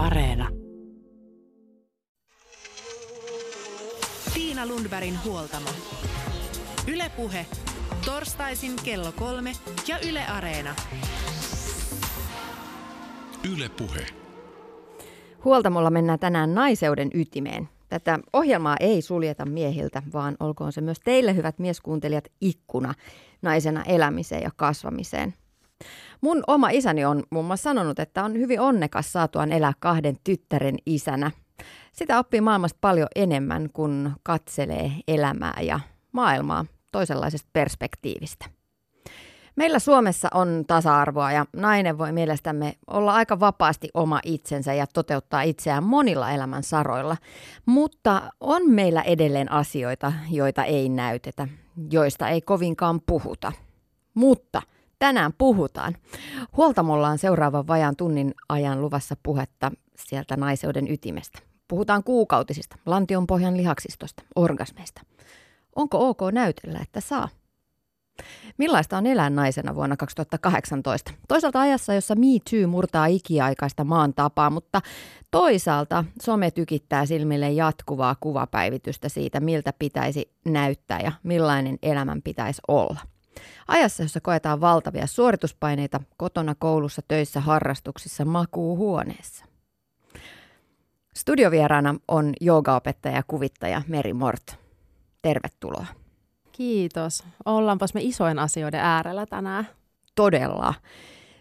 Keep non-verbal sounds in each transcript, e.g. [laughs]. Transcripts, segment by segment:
Areena. Tiina Lundbergin huoltamo. Ylepuhe torstaisin kello kolme ja Yle Areena. Yle Puhe. Huoltamolla mennään tänään naiseuden ytimeen. Tätä ohjelmaa ei suljeta miehiltä, vaan olkoon se myös teille, hyvät mieskuuntelijat, ikkuna naisena elämiseen ja kasvamiseen. Mun oma isäni on muun muassa sanonut, että on hyvin onnekas saatuaan elää kahden tyttären isänä. Sitä oppii maailmasta paljon enemmän, kun katselee elämää ja maailmaa toisenlaisesta perspektiivistä. Meillä Suomessa on tasa-arvoa ja nainen voi mielestämme olla aika vapaasti oma itsensä ja toteuttaa itseään monilla elämän saroilla. Mutta on meillä edelleen asioita, joita ei näytetä, joista ei kovinkaan puhuta. Mutta tänään puhutaan. Huoltamolla on seuraavan vajaan tunnin ajan luvassa puhetta sieltä naiseuden ytimestä. Puhutaan kuukautisista, lantionpohjan lihaksistosta, orgasmeista. Onko ok näytellä, että saa? Millaista on elää naisena vuonna 2018? Toisaalta ajassa, jossa Me Too murtaa ikiaikaista maan tapaa, mutta toisaalta some tykittää silmille jatkuvaa kuvapäivitystä siitä, miltä pitäisi näyttää ja millainen elämän pitäisi olla. Ajassa, jossa koetaan valtavia suorituspaineita kotona, koulussa, töissä, harrastuksissa, makuuhuoneessa. Studiovieraana on joogaopettaja ja kuvittaja Meri Mort. Tervetuloa. Kiitos. Ollaanpas me isojen asioiden äärellä tänään. Todella.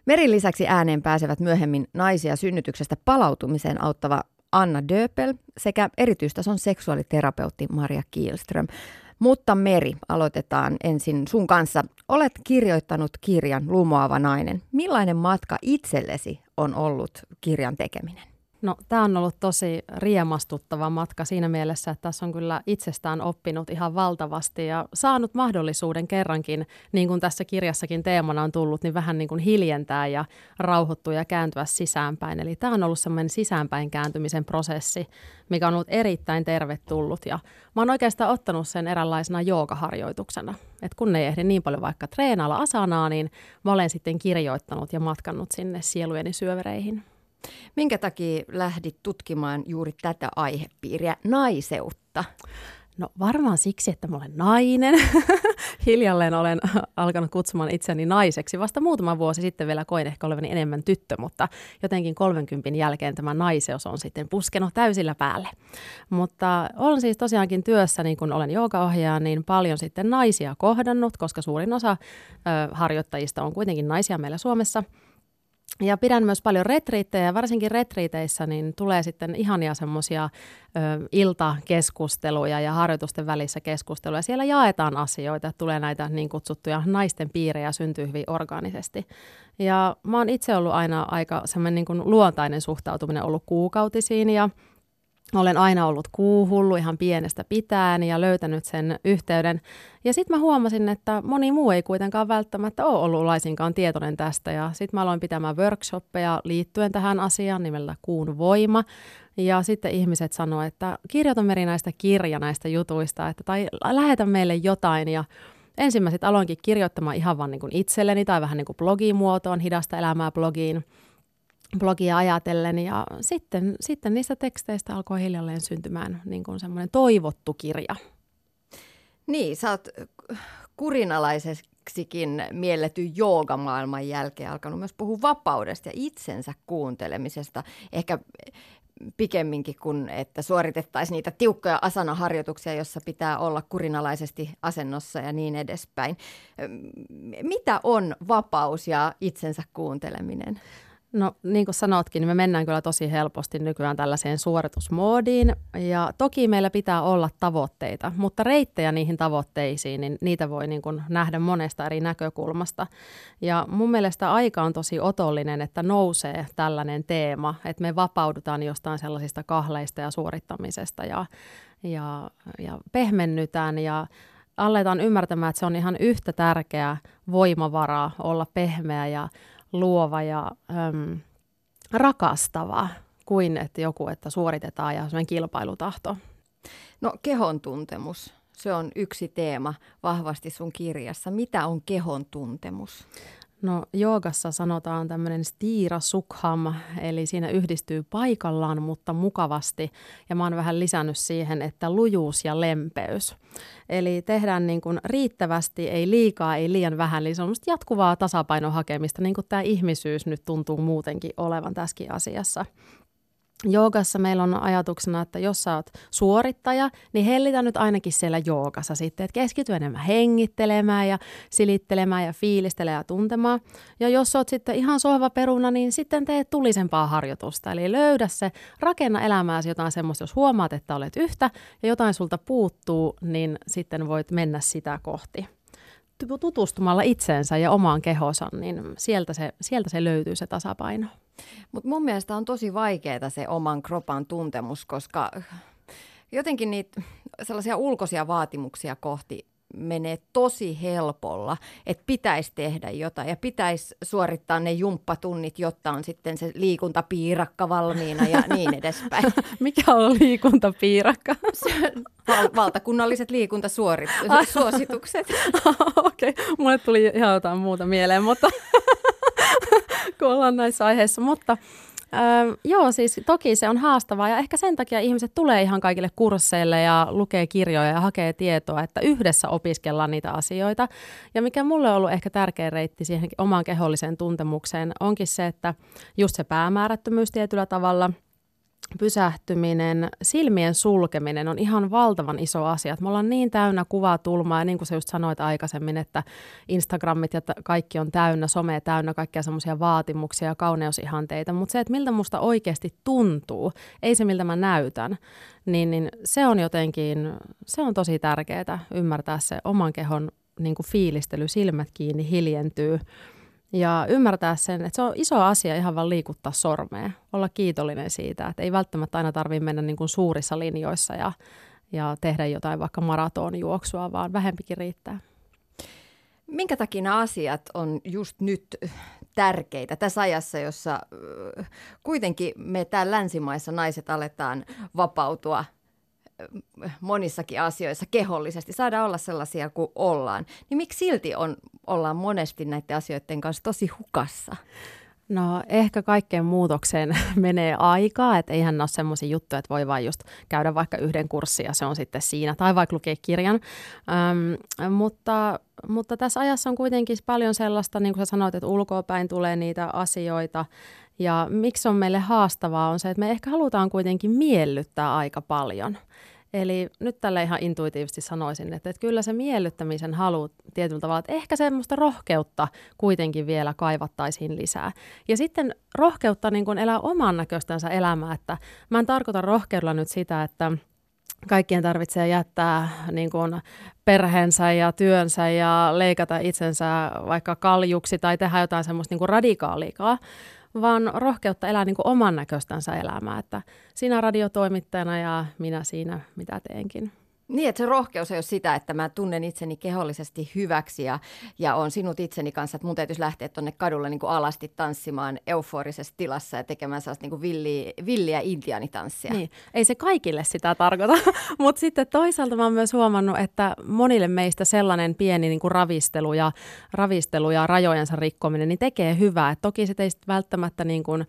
Merin lisäksi ääneen pääsevät myöhemmin naisia synnytyksestä palautumiseen auttava Anna Döpel sekä erityistason seksuaaliterapeutti Maria Kielström. Mutta Meri, aloitetaan ensin sun kanssa. Olet kirjoittanut kirjan Lumoava nainen. Millainen matka itsellesi on ollut kirjan tekeminen? No, tämä on ollut tosi riemastuttava matka siinä mielessä, että tässä on kyllä itsestään oppinut ihan valtavasti ja saanut mahdollisuuden kerrankin, niin kuin tässä kirjassakin teemana on tullut, niin vähän niin kuin hiljentää ja rauhoittua ja kääntyä sisäänpäin. Eli tämä on ollut semmoinen sisäänpäin kääntymisen prosessi, mikä on ollut erittäin tervetullut ja mä oon oikeastaan ottanut sen eräänlaisena joogaharjoituksena. että kun ei ehdi niin paljon vaikka treenailla asanaa, niin mä olen sitten kirjoittanut ja matkannut sinne sielujeni syövereihin. Minkä takia lähdit tutkimaan juuri tätä aihepiiriä, naiseutta? No varmaan siksi, että mä olen nainen. [laughs] Hiljalleen olen alkanut kutsumaan itseni naiseksi. Vasta muutama vuosi sitten vielä koin ehkä olevani enemmän tyttö, mutta jotenkin 30 jälkeen tämä naiseus on sitten puskenut täysillä päälle. Mutta olen siis tosiaankin työssä, niin kun olen joogaohjaaja, niin paljon sitten naisia kohdannut, koska suurin osa ö, harjoittajista on kuitenkin naisia meillä Suomessa – ja pidän myös paljon retriittejä ja varsinkin retriiteissä niin tulee sitten ihania semmoisia iltakeskusteluja ja harjoitusten välissä keskusteluja. Siellä jaetaan asioita, tulee näitä niin kutsuttuja naisten piirejä syntyy hyvin orgaanisesti. Ja mä oon itse ollut aina aika semmoinen niin luontainen suhtautuminen ollut kuukautisiin ja olen aina ollut kuuhullu ihan pienestä pitäen ja löytänyt sen yhteyden. Ja sitten mä huomasin, että moni muu ei kuitenkaan välttämättä ole ollut laisinkaan tietoinen tästä. Ja sitten mä aloin pitämään workshoppeja liittyen tähän asiaan nimellä Kuun voima. Ja sitten ihmiset sanoivat, että kirjoita näistä kirja näistä jutuista, että, tai lähetä meille jotain. Ja ensimmäiset aloinkin kirjoittamaan ihan vaan niin kuin itselleni tai vähän niin kuin blogimuotoon, hidasta elämää blogiin – blogia ajatellen ja sitten, sitten niistä teksteistä alkoi hiljalleen syntymään niin kuin semmoinen toivottu kirja. Niin, sä oot kurinalaiseksikin mielletty joogamaailman jälkeen alkanut myös puhua vapaudesta ja itsensä kuuntelemisesta. Ehkä pikemminkin kuin, että suoritettaisiin niitä tiukkoja asanaharjoituksia, jossa pitää olla kurinalaisesti asennossa ja niin edespäin. Mitä on vapaus ja itsensä kuunteleminen? No niin kuin sanotkin, niin me mennään kyllä tosi helposti nykyään tällaiseen suoritusmoodiin. Ja toki meillä pitää olla tavoitteita, mutta reittejä niihin tavoitteisiin, niin niitä voi niin kuin nähdä monesta eri näkökulmasta. Ja mun mielestä aika on tosi otollinen, että nousee tällainen teema, että me vapaudutaan jostain sellaisista kahleista ja suorittamisesta ja, ja, ja pehmennytään ja aletaan ymmärtämään, että se on ihan yhtä tärkeä voimavara olla pehmeä ja luova ja äm, rakastava kuin että joku, että suoritetaan ja semmoinen kilpailutahto. No kehon tuntemus, se on yksi teema vahvasti sun kirjassa. Mitä on kehon tuntemus? No joogassa sanotaan tämmöinen stira sukham, eli siinä yhdistyy paikallaan, mutta mukavasti. Ja mä oon vähän lisännyt siihen, että lujuus ja lempeys. Eli tehdään niin kuin riittävästi, ei liikaa, ei liian vähän. Eli se on jatkuvaa tasapainon hakemista, niin kuin tämä ihmisyys nyt tuntuu muutenkin olevan tässäkin asiassa. Joogassa meillä on ajatuksena, että jos sä oot suorittaja, niin hellitä nyt ainakin siellä joogassa sitten, että keskity enemmän hengittelemään ja silittelemään ja fiilistelemään ja tuntemaan. Ja jos oot sitten ihan sohva peruna, niin sitten tee tulisempaa harjoitusta. Eli löydä se, rakenna elämääsi jotain semmoista, jos huomaat, että olet yhtä ja jotain sulta puuttuu, niin sitten voit mennä sitä kohti tutustumalla itseensä ja omaan kehonsa, niin sieltä se, sieltä se löytyy se tasapaino. Mutta mun mielestä on tosi vaikeaa se oman kropan tuntemus, koska jotenkin niitä sellaisia ulkoisia vaatimuksia kohti menee tosi helpolla, että pitäisi tehdä jotain ja pitäisi suorittaa ne jumppatunnit, jotta on sitten se liikuntapiirakka valmiina ja niin [laughs] edespäin. Mikä on liikuntapiirakka? Val- valtakunnalliset liikuntasuositukset. [laughs] Okei, okay. mulle tuli ihan jotain muuta mieleen, mutta [laughs] kun ollaan näissä aiheissa, mutta Öö, joo, siis toki se on haastavaa ja ehkä sen takia ihmiset tulee ihan kaikille kursseille ja lukee kirjoja ja hakee tietoa, että yhdessä opiskellaan niitä asioita. Ja mikä mulle on ollut ehkä tärkeä reitti siihen omaan keholliseen tuntemukseen onkin se, että just se päämäärättömyys tietyllä tavalla – pysähtyminen, silmien sulkeminen on ihan valtavan iso asia. Me ollaan niin täynnä kuvaa tulmaa ja niin kuin sä just sanoit aikaisemmin, että Instagramit ja kaikki on täynnä, some täynnä kaikkia semmoisia vaatimuksia ja kauneusihanteita, mutta se, että miltä musta oikeasti tuntuu, ei se miltä mä näytän, niin, niin se on jotenkin, se on tosi tärkeää ymmärtää se oman kehon niin kuin fiilistely, silmät kiinni, hiljentyy ja ymmärtää sen, että se on iso asia ihan vaan liikuttaa sormea, olla kiitollinen siitä, että ei välttämättä aina tarvitse mennä niin kuin suurissa linjoissa ja, ja tehdä jotain vaikka maratonjuoksua, vaan vähempikin riittää. Minkä takia nämä asiat on just nyt tärkeitä tässä ajassa, jossa kuitenkin me täällä länsimaissa naiset aletaan vapautua monissakin asioissa kehollisesti, saada olla sellaisia kuin ollaan, niin miksi silti on, ollaan monesti näiden asioiden kanssa tosi hukassa? No ehkä kaikkeen muutokseen [laughs] menee aikaa, että eihän ne ole semmoisia juttuja, että voi vain just käydä vaikka yhden kurssin ja se on sitten siinä, tai vaikka lukea kirjan. Ähm, mutta, mutta tässä ajassa on kuitenkin paljon sellaista, niin kuin sä sanoit, että ulkoapäin tulee niitä asioita, ja miksi on meille haastavaa on se, että me ehkä halutaan kuitenkin miellyttää aika paljon. Eli nyt tälle ihan intuitiivisesti sanoisin, että, että kyllä se miellyttämisen halu tietyllä tavalla, että ehkä semmoista rohkeutta kuitenkin vielä kaivattaisiin lisää. Ja sitten rohkeutta niin kuin elää oman näköistänsä elämää, että mä en tarkoita rohkeudella nyt sitä, että kaikkien tarvitsee jättää niin kuin perheensä ja työnsä ja leikata itsensä vaikka kaljuksi tai tehdä jotain semmoista niin kuin radikaalikaa, vaan rohkeutta elää niin kuin oman näköistänsä elämää, että sinä radiotoimittajana ja minä siinä, mitä teenkin. Niin, että se rohkeus ei ole sitä, että mä tunnen itseni kehollisesti hyväksi ja, ja on sinut itseni kanssa, että mun täytyisi lähteä tuonne kadulle niin kuin alasti tanssimaan euforisessa tilassa ja tekemään sellaista niin kuin villiä, villiä intiaanitanssia. Niin, ei se kaikille sitä tarkoita, [laughs] mutta sitten toisaalta mä oon myös huomannut, että monille meistä sellainen pieni niin kuin ravistelu, ja, ravistelu ja rajojensa rikkominen niin tekee hyvää. Et toki se ei välttämättä niin kuin,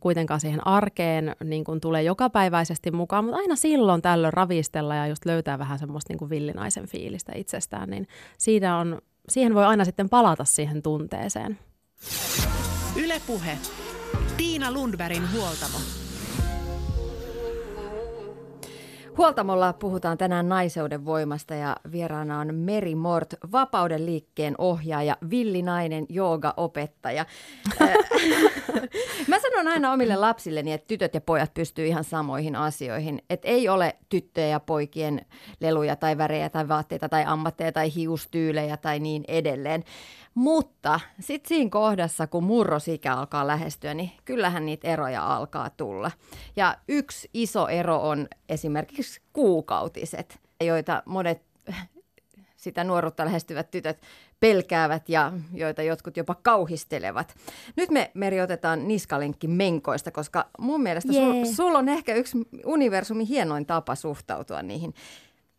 kuitenkaan siihen arkeen niin kuin tulee jokapäiväisesti mukaan, mutta aina silloin tällöin ravistella ja just löytää vähän semmoista niin kuin villinaisen fiilistä itsestään, niin siinä on, siihen voi aina sitten palata siihen tunteeseen. Ylepuhe. Tiina Lundbergin huoltamo. Huoltamolla puhutaan tänään naiseuden voimasta ja vieraana on Meri Mort, vapauden liikkeen ohjaaja, villinainen jooga-opettaja. [laughs] Mä sanon aina omille lapsilleni, että tytöt ja pojat pystyy ihan samoihin asioihin. Että ei ole tyttöjen ja poikien leluja tai värejä tai vaatteita tai ammatteja tai hiustyylejä tai niin edelleen. Mutta sitten siinä kohdassa, kun murrosikä alkaa lähestyä, niin kyllähän niitä eroja alkaa tulla. Ja yksi iso ero on esimerkiksi kuukautiset, joita monet [laughs] sitä nuoruutta lähestyvät tytöt pelkäävät ja joita jotkut jopa kauhistelevat. Nyt me Meri otetaan niskalenkki menkoista, koska mun mielestä yeah. sul, sul on ehkä yksi universumin hienoin tapa suhtautua niihin.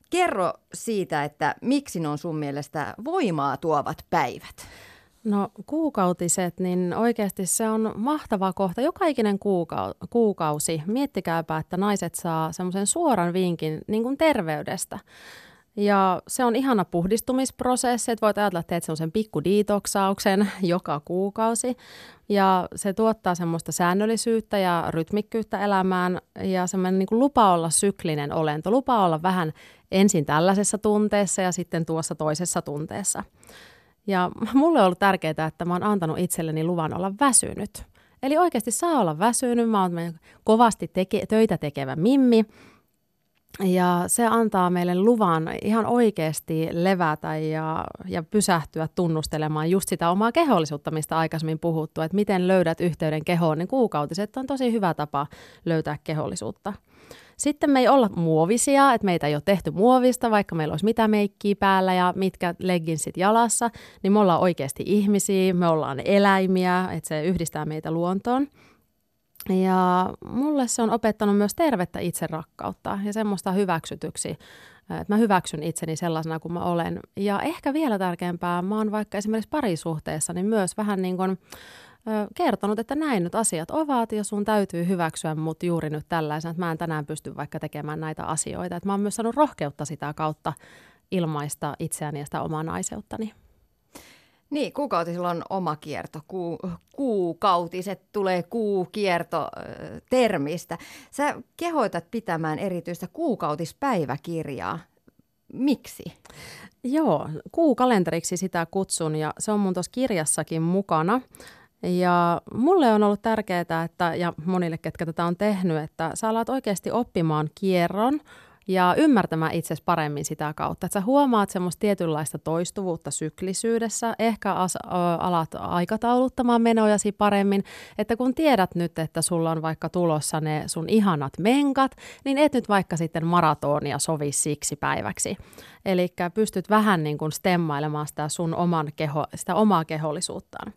Kerro siitä, että miksi ne on sun mielestä voimaa tuovat päivät. No kuukautiset, niin oikeasti se on mahtava kohta. Joka ikinen kuukau- kuukausi, miettikääpä, että naiset saa semmoisen suoran vinkin niin kuin terveydestä. Ja se on ihana puhdistumisprosessi, että voit ajatella, että teet semmoisen pikkuditoksauksen [laughs] joka kuukausi. Ja se tuottaa semmoista säännöllisyyttä ja rytmikkyyttä elämään ja semmoinen niin kuin lupa olla syklinen olento. Lupa olla vähän ensin tällaisessa tunteessa ja sitten tuossa toisessa tunteessa. Ja mulle on ollut tärkeää, että mä oon antanut itselleni luvan olla väsynyt. Eli oikeasti saa olla väsynyt. Mä oon kovasti teke, töitä tekevä mimmi. Ja se antaa meille luvan ihan oikeasti levätä ja, ja pysähtyä tunnustelemaan just sitä omaa kehollisuutta, mistä aikaisemmin puhuttu, että miten löydät yhteyden kehoon, niin kuukautiset on tosi hyvä tapa löytää kehollisuutta. Sitten me ei olla muovisia, että meitä ei ole tehty muovista, vaikka meillä olisi mitä meikkiä päällä ja mitkä legginsit jalassa, niin me ollaan oikeasti ihmisiä, me ollaan eläimiä, että se yhdistää meitä luontoon. Ja mulle se on opettanut myös tervettä itserakkautta ja semmoista hyväksytyksi, että mä hyväksyn itseni sellaisena kuin mä olen. Ja ehkä vielä tärkeämpää, mä oon vaikka esimerkiksi parisuhteessa, niin myös vähän niin kuin kertonut, että näin nyt asiat ovat ja sun täytyy hyväksyä mut juuri nyt tällaisena, että mä en tänään pysty vaikka tekemään näitä asioita. Että mä oon myös saanut rohkeutta sitä kautta ilmaista itseäni ja sitä omaa naiseuttani. Niin, kuukautisilla on oma kierto. Ku, kuukautiset tulee kuukierto termistä. Sä kehoitat pitämään erityistä kuukautispäiväkirjaa. Miksi? Joo, kuukalenteriksi sitä kutsun ja se on mun tuossa kirjassakin mukana. Ja mulle on ollut tärkeää, että, ja monille, ketkä tätä on tehnyt, että sä alat oikeasti oppimaan kierron ja ymmärtämään itsesi paremmin sitä kautta. Että sä huomaat semmoista tietynlaista toistuvuutta syklisyydessä, ehkä as, ö, alat aikatauluttamaan menojasi paremmin, että kun tiedät nyt, että sulla on vaikka tulossa ne sun ihanat menkat, niin et nyt vaikka sitten maratonia sovi siksi päiväksi. Eli pystyt vähän niin kuin stemmailemaan sitä sun oman keho, sitä omaa kehollisuuttaan.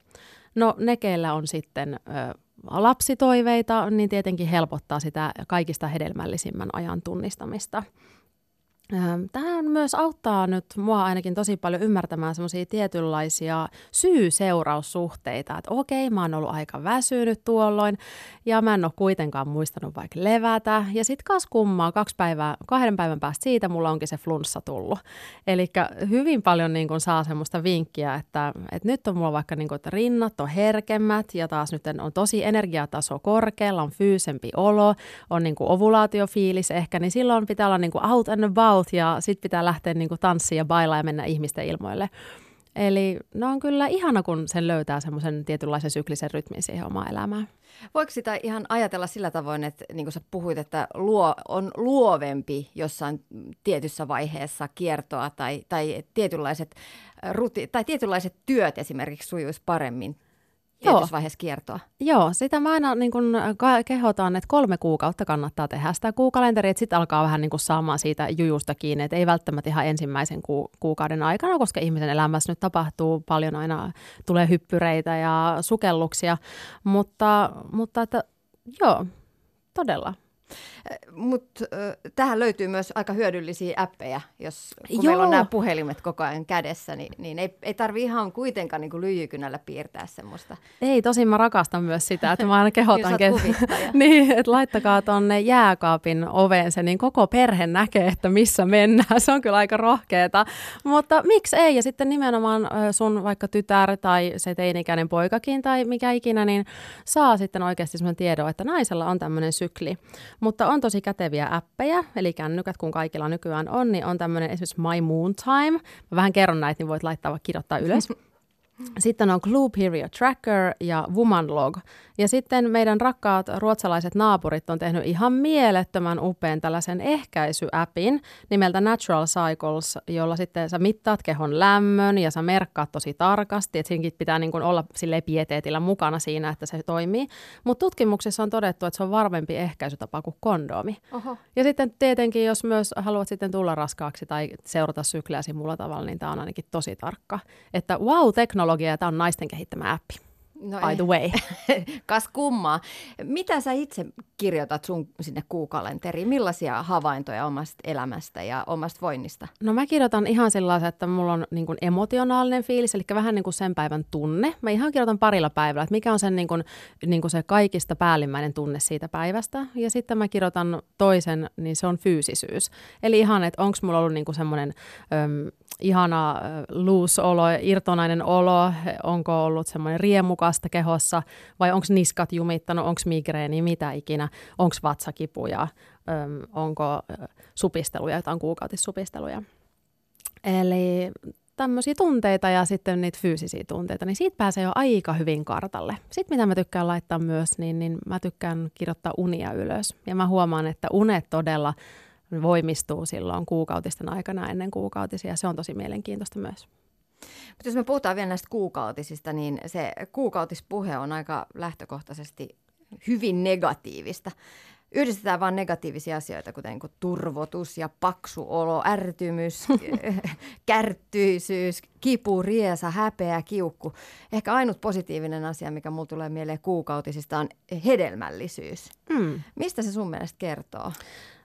No ne, keillä on sitten ö, lapsitoiveita, niin tietenkin helpottaa sitä kaikista hedelmällisimmän ajan tunnistamista. Tämä myös auttaa nyt mua ainakin tosi paljon ymmärtämään semmoisia tietynlaisia syy-seuraussuhteita, että okei, mä oon ollut aika väsynyt tuolloin ja mä en ole kuitenkaan muistanut vaikka levätä. Ja sitten kas kummaa, kaksi päivää, kahden päivän päästä siitä mulla onkin se flunssa tullut. Eli hyvin paljon niin kun saa semmoista vinkkiä, että, että nyt on mulla vaikka niin kun, että rinnat on herkemmät ja taas nyt on tosi energiataso korkealla, on fyysempi olo, on niin ovulaatiofiilis ehkä, niin silloin pitää olla niin out and about out ja sitten pitää lähteä niin tanssiin ja bailaa ja mennä ihmisten ilmoille. Eli no on kyllä ihana, kun sen löytää semmoisen tietynlaisen syklisen rytmin siihen omaan elämään. Voiko sitä ihan ajatella sillä tavoin, että niin kuin sä puhuit, että luo, on luovempi jossain tietyssä vaiheessa kiertoa tai, tai, tietynlaiset, ruti, tai tietynlaiset työt esimerkiksi sujuisi paremmin tietyssä vaiheessa kiertoa. Joo, sitä mä aina niin kun, kehotan, että kolme kuukautta kannattaa tehdä sitä kuukalenteria, että sitten alkaa vähän niin kun, saamaan siitä jujusta kiinni, että ei välttämättä ihan ensimmäisen ku, kuukauden aikana, koska ihmisen elämässä nyt tapahtuu paljon aina, tulee hyppyreitä ja sukelluksia, mutta, mutta että, joo, todella. Mutta tähän löytyy myös aika hyödyllisiä appeja, jos kun Joo. meillä on nämä puhelimet koko ajan kädessä, niin, niin ei, ei tarvi ihan kuitenkaan niin kuin lyijykynällä piirtää semmoista. Ei, tosin mä rakastan myös sitä, että mä aina [laughs] kehotan, että, [laughs] niin, että laittakaa tuonne jääkaapin oveen se, niin koko perhe näkee, että missä mennään. Se on kyllä aika rohkeeta, mutta miksi ei? Ja sitten nimenomaan sun vaikka tytär tai se teinikäinen poikakin tai mikä ikinä, niin saa sitten oikeasti semmoinen tiedon, että naisella on tämmöinen sykli. Mutta on tosi käteviä appeja, eli kännykät, kun kaikilla nykyään on, niin on tämmöinen esimerkiksi My Moon Time. Mä vähän kerron näitä, niin voit laittaa vaikka kirjoittaa ylös. [laughs] Sitten on Clue Period Tracker ja Woman Log. Ja sitten meidän rakkaat ruotsalaiset naapurit on tehnyt ihan mielettömän upean tällaisen ehkäisyappin nimeltä Natural Cycles, jolla sitten sä mittaat kehon lämmön ja sä merkkaat tosi tarkasti, että siinäkin pitää niin kuin olla sille pieteetillä mukana siinä, että se toimii. Mutta tutkimuksissa on todettu, että se on varmempi ehkäisytapa kuin kondomi. Oho. Ja sitten tietenkin, jos myös haluat sitten tulla raskaaksi tai seurata sykliäsi muulla tavalla, niin tämä on ainakin tosi tarkka. Että wow, teknologia, tämä on naisten kehittämä appi. No by the way. [laughs] Kas kummaa. Mitä sä itse kirjoitat sun sinne kuukalenteriin? Millaisia havaintoja omasta elämästä ja omasta voinnista? No mä kirjoitan ihan sellaisen, että mulla on niin kuin emotionaalinen fiilis, eli vähän niin kuin sen päivän tunne. Mä ihan kirjoitan parilla päivällä, että mikä on sen, niin kuin, niin kuin se kaikista päällimmäinen tunne siitä päivästä. Ja sitten mä kirjoitan toisen, niin se on fyysisyys. Eli ihan, että onko mulla ollut niin kuin semmoinen ihana loose olo, irtonainen olo, onko ollut semmoinen riemukasta kehossa vai onko niskat jumittanut, onko migreeni, mitä ikinä, onko vatsakipuja, onko supisteluja, jotain kuukautissupisteluja. Eli tämmöisiä tunteita ja sitten niitä fyysisiä tunteita, niin siitä pääsee jo aika hyvin kartalle. Sitten mitä mä tykkään laittaa myös, niin, niin mä tykkään kirjoittaa unia ylös. Ja mä huomaan, että unet todella voimistuu silloin kuukautisten aikana ennen kuukautisia. Se on tosi mielenkiintoista myös. Mutta jos me puhutaan vielä näistä kuukautisista, niin se kuukautispuhe on aika lähtökohtaisesti hyvin negatiivista. Yhdistetään vain negatiivisia asioita, kuten kuin turvotus ja paksu olo, ärtymys, [laughs] kärttyisyys, kipu, riesa, häpeä, kiukku. Ehkä ainut positiivinen asia, mikä mulle tulee mieleen kuukautisista, on hedelmällisyys. Mm. Mistä se sun mielestä kertoo?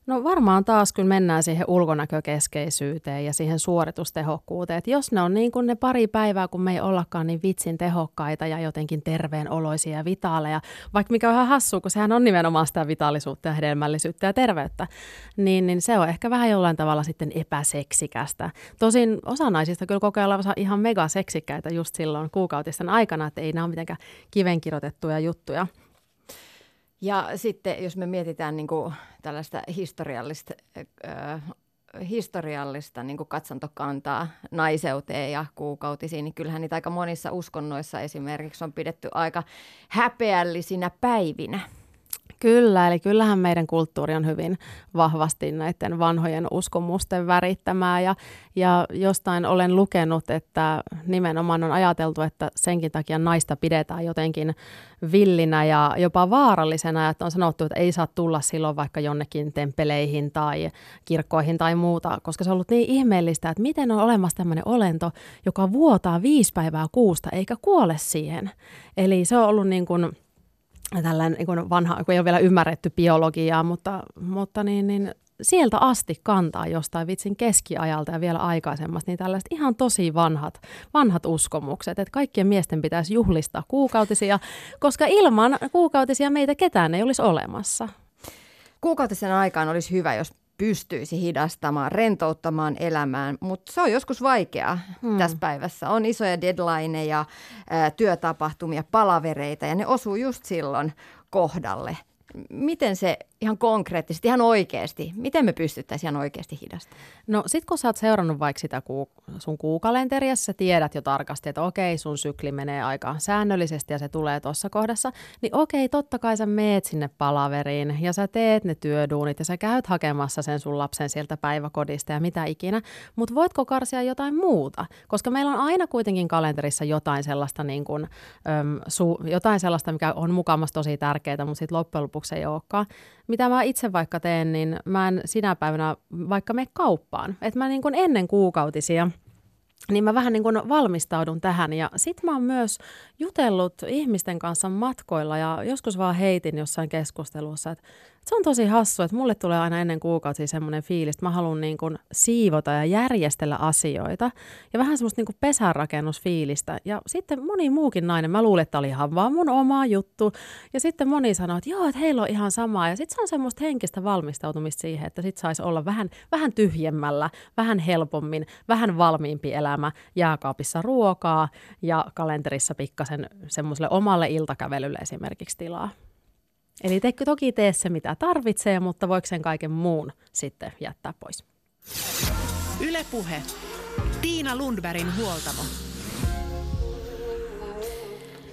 No varmaan taas, kun mennään siihen ulkonäkökeskeisyyteen ja siihen suoritustehokkuuteen. Että jos ne on niin kuin ne pari päivää, kun me ei ollakaan niin vitsin tehokkaita ja jotenkin terveen oloisia ja vitaaleja, vaikka mikä on ihan hassua, kun sehän on nimenomaan sitä vitaalisuutta ja hedelmällisyyttä ja terveyttä, niin, niin se on ehkä vähän jollain tavalla sitten epäseksikästä. Tosin osa naisista kyllä kokee olevansa ihan mega seksikkäitä just silloin kuukautisten aikana, että ei nämä ole mitenkään kivenkirjoitettuja juttuja. Ja sitten jos me mietitään niin kuin tällaista historiallista, äh, historiallista niin kuin katsantokantaa naiseuteen ja kuukautisiin, niin kyllähän niitä aika monissa uskonnoissa esimerkiksi on pidetty aika häpeällisinä päivinä. Kyllä, eli kyllähän meidän kulttuuri on hyvin vahvasti näiden vanhojen uskomusten värittämää ja, ja jostain olen lukenut, että nimenomaan on ajateltu, että senkin takia naista pidetään jotenkin villinä ja jopa vaarallisena, että on sanottu, että ei saa tulla silloin vaikka jonnekin temppeleihin tai kirkkoihin tai muuta, koska se on ollut niin ihmeellistä, että miten on olemassa tämmöinen olento, joka vuotaa viisi päivää kuusta eikä kuole siihen. Eli se on ollut niin kuin tällainen niin vanha, kun ei ole vielä ymmärretty biologiaa, mutta, mutta niin, niin sieltä asti kantaa jostain vitsin keskiajalta ja vielä aikaisemmasta, niin tällaiset ihan tosi vanhat, vanhat uskomukset, että kaikkien miesten pitäisi juhlistaa kuukautisia, koska ilman kuukautisia meitä ketään ei olisi olemassa. Kuukautisen aikaan olisi hyvä, jos pystyisi hidastamaan, rentouttamaan elämään, mutta se on joskus vaikeaa hmm. tässä päivässä. On isoja deadlineja, työtapahtumia, palavereita ja ne osuu just silloin kohdalle. Miten se ihan konkreettisesti, ihan oikeasti, miten me pystyttäisiin ihan oikeasti hidastamaan? No sit kun sä oot seurannut vaikka sitä kuu, sun kuukalenteria, sä tiedät jo tarkasti, että okei, sun sykli menee aika säännöllisesti ja se tulee tuossa kohdassa, niin okei, totta kai sä meet sinne palaveriin ja sä teet ne työduunit ja sä käyt hakemassa sen sun lapsen sieltä päiväkodista ja mitä ikinä, mutta voitko karsia jotain muuta? Koska meillä on aina kuitenkin kalenterissa jotain sellaista, niin kuin, äm, su, jotain sellaista, mikä on mukamassa tosi tärkeää, mutta sitten loppujen lopuksi ei olekaan mitä mä itse vaikka teen, niin mä en sinä päivänä vaikka mene kauppaan. Että mä niin kuin ennen kuukautisia, niin mä vähän niin kuin valmistaudun tähän. Ja sit mä oon myös jutellut ihmisten kanssa matkoilla ja joskus vaan heitin jossain keskustelussa, että se on tosi hassu, että mulle tulee aina ennen kuukausia semmoinen fiilis, että mä haluan niin kuin siivota ja järjestellä asioita ja vähän semmoista niin kuin pesänrakennusfiilistä. Ja sitten moni muukin nainen, mä luulen, että oli ihan vaan mun oma juttu. Ja sitten moni sanoi, että joo, että heillä on ihan sama. Ja sitten se on semmoista henkistä valmistautumista siihen, että sitten saisi olla vähän, vähän tyhjemmällä, vähän helpommin, vähän valmiimpi elämä, jääkaapissa ruokaa ja kalenterissa pikkasen semmoiselle omalle iltakävelylle esimerkiksi tilaa. Eli te toki tee se, mitä tarvitsee, mutta voiko sen kaiken muun sitten jättää pois? Ylepuhe. Tiina Lundbergin huoltamo.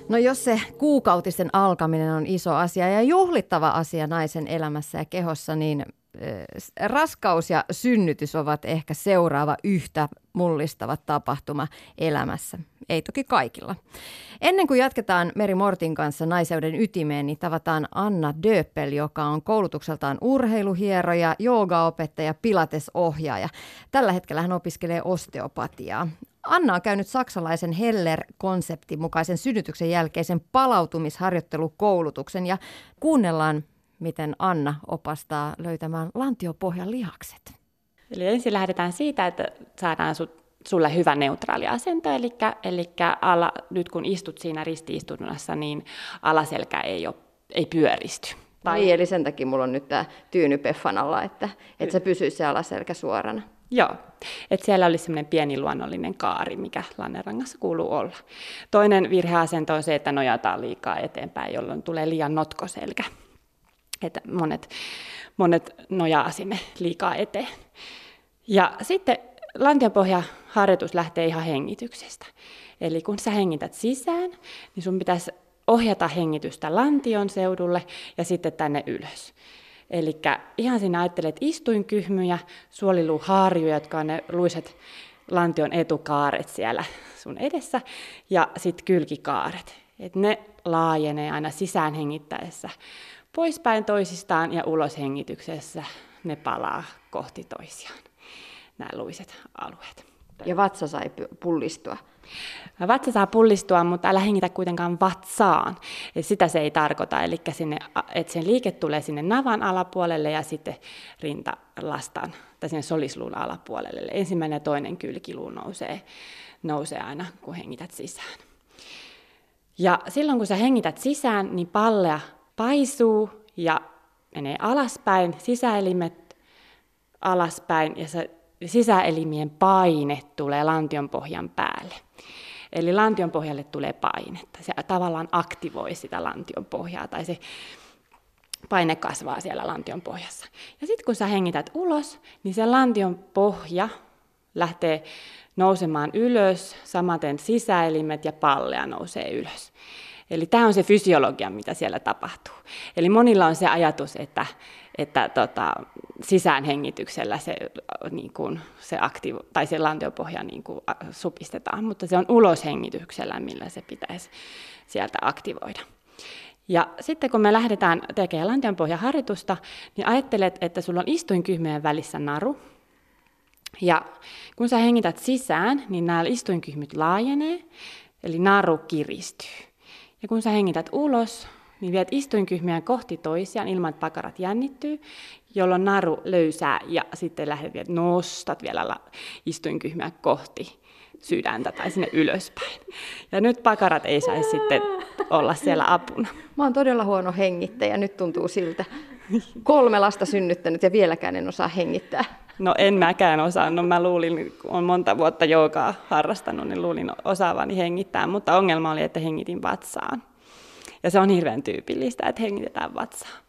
No jos se kuukautisten alkaminen on iso asia ja juhlittava asia naisen elämässä ja kehossa, niin raskaus ja synnytys ovat ehkä seuraava yhtä mullistava tapahtuma elämässä. Ei toki kaikilla. Ennen kuin jatketaan Meri Mortin kanssa naiseuden ytimeen, niin tavataan Anna Döppel, joka on koulutukseltaan urheiluhieroja, joogaopettaja, pilatesohjaaja. Tällä hetkellä hän opiskelee osteopatiaa. Anna on käynyt saksalaisen Heller-konseptin mukaisen synnytyksen jälkeisen palautumisharjoittelukoulutuksen ja kuunnellaan, miten Anna opastaa löytämään lantiopohjan lihakset. Eli ensin lähdetään siitä, että saadaan sut sulle hyvä neutraali asento, eli, eli ala, nyt kun istut siinä ristiistunnassa, niin alaselkä ei, ole, ei pyöristy. Tai... Niin, eli sen takia mulla on nyt tämä tyyny peffan alla, että, että se pysyy se alaselkä suorana. Joo, että siellä olisi semmoinen pieni luonnollinen kaari, mikä lannerangassa kuuluu olla. Toinen virheasento on se, että nojataan liikaa eteenpäin, jolloin tulee liian notkoselkä. Että monet, monet nojaa sinne liikaa eteen. Ja sitten harjoitus lähtee ihan hengityksestä. Eli kun sä hengität sisään, niin sun pitäisi ohjata hengitystä lantion seudulle ja sitten tänne ylös. Eli ihan sinä ajattelet istuinkyhmyjä, suoliluuharjuja, jotka on ne luiset lantion etukaaret siellä sun edessä, ja sitten kylkikaaret. Et ne laajenee aina sisään hengittäessä poispäin toisistaan ja ulos hengityksessä ne palaa kohti toisiaan, nämä luiset alueet. Ja vatsa sai pullistua. Vatsa saa pullistua, mutta älä hengitä kuitenkaan vatsaan. Et sitä se ei tarkoita, eli sinne, että sen liike tulee sinne navan alapuolelle ja sitten rinta lastaan, tai sinne solisluun alapuolelle. Eli ensimmäinen ja toinen kylkiluu nousee, nousee aina, kun hengität sisään. Ja silloin kun sä hengität sisään, niin pallea paisuu ja menee alaspäin, sisäelimet alaspäin ja se sisäelimien paine tulee lantion pohjan päälle. Eli lantion pohjalle tulee painetta. Se tavallaan aktivoi sitä lantion pohjaa tai se paine kasvaa siellä lantion pohjassa. Ja sitten kun sä hengität ulos, niin se lantion pohja lähtee nousemaan ylös, samaten sisäelimet ja pallea nousee ylös. Eli tämä on se fysiologia, mitä siellä tapahtuu. Eli monilla on se ajatus, että, että tota, sisäänhengityksellä se, niin kuin, se, aktivo, tai se lantiopohja niin kuin, supistetaan, mutta se on uloshengityksellä, millä se pitäisi sieltä aktivoida. Ja sitten kun me lähdetään tekemään lantionpohjaharjoitusta, niin ajattelet, että sulla on istuinkyhmien välissä naru. Ja kun sä hengität sisään, niin nämä istuinkyhmyt laajenee, eli naru kiristyy. Ja kun sä hengität ulos, niin viet istuinkyhmiä kohti toisiaan ilman, että pakarat jännittyy, jolloin naru löysää ja sitten lähdet vielä, nostat vielä istuinkyhmiä kohti sydäntä tai sinne ylöspäin. Ja nyt pakarat ei saisi sitten olla siellä apuna. Mä oon todella huono hengittäjä, nyt tuntuu siltä. Kolme lasta synnyttänyt ja vieläkään en osaa hengittää. No en mäkään osannut. Mä luulin, kun olen monta vuotta joogaa harrastanut, niin luulin osaavani hengittää, mutta ongelma oli, että hengitin vatsaan. Ja se on hirveän tyypillistä, että hengitetään vatsaan.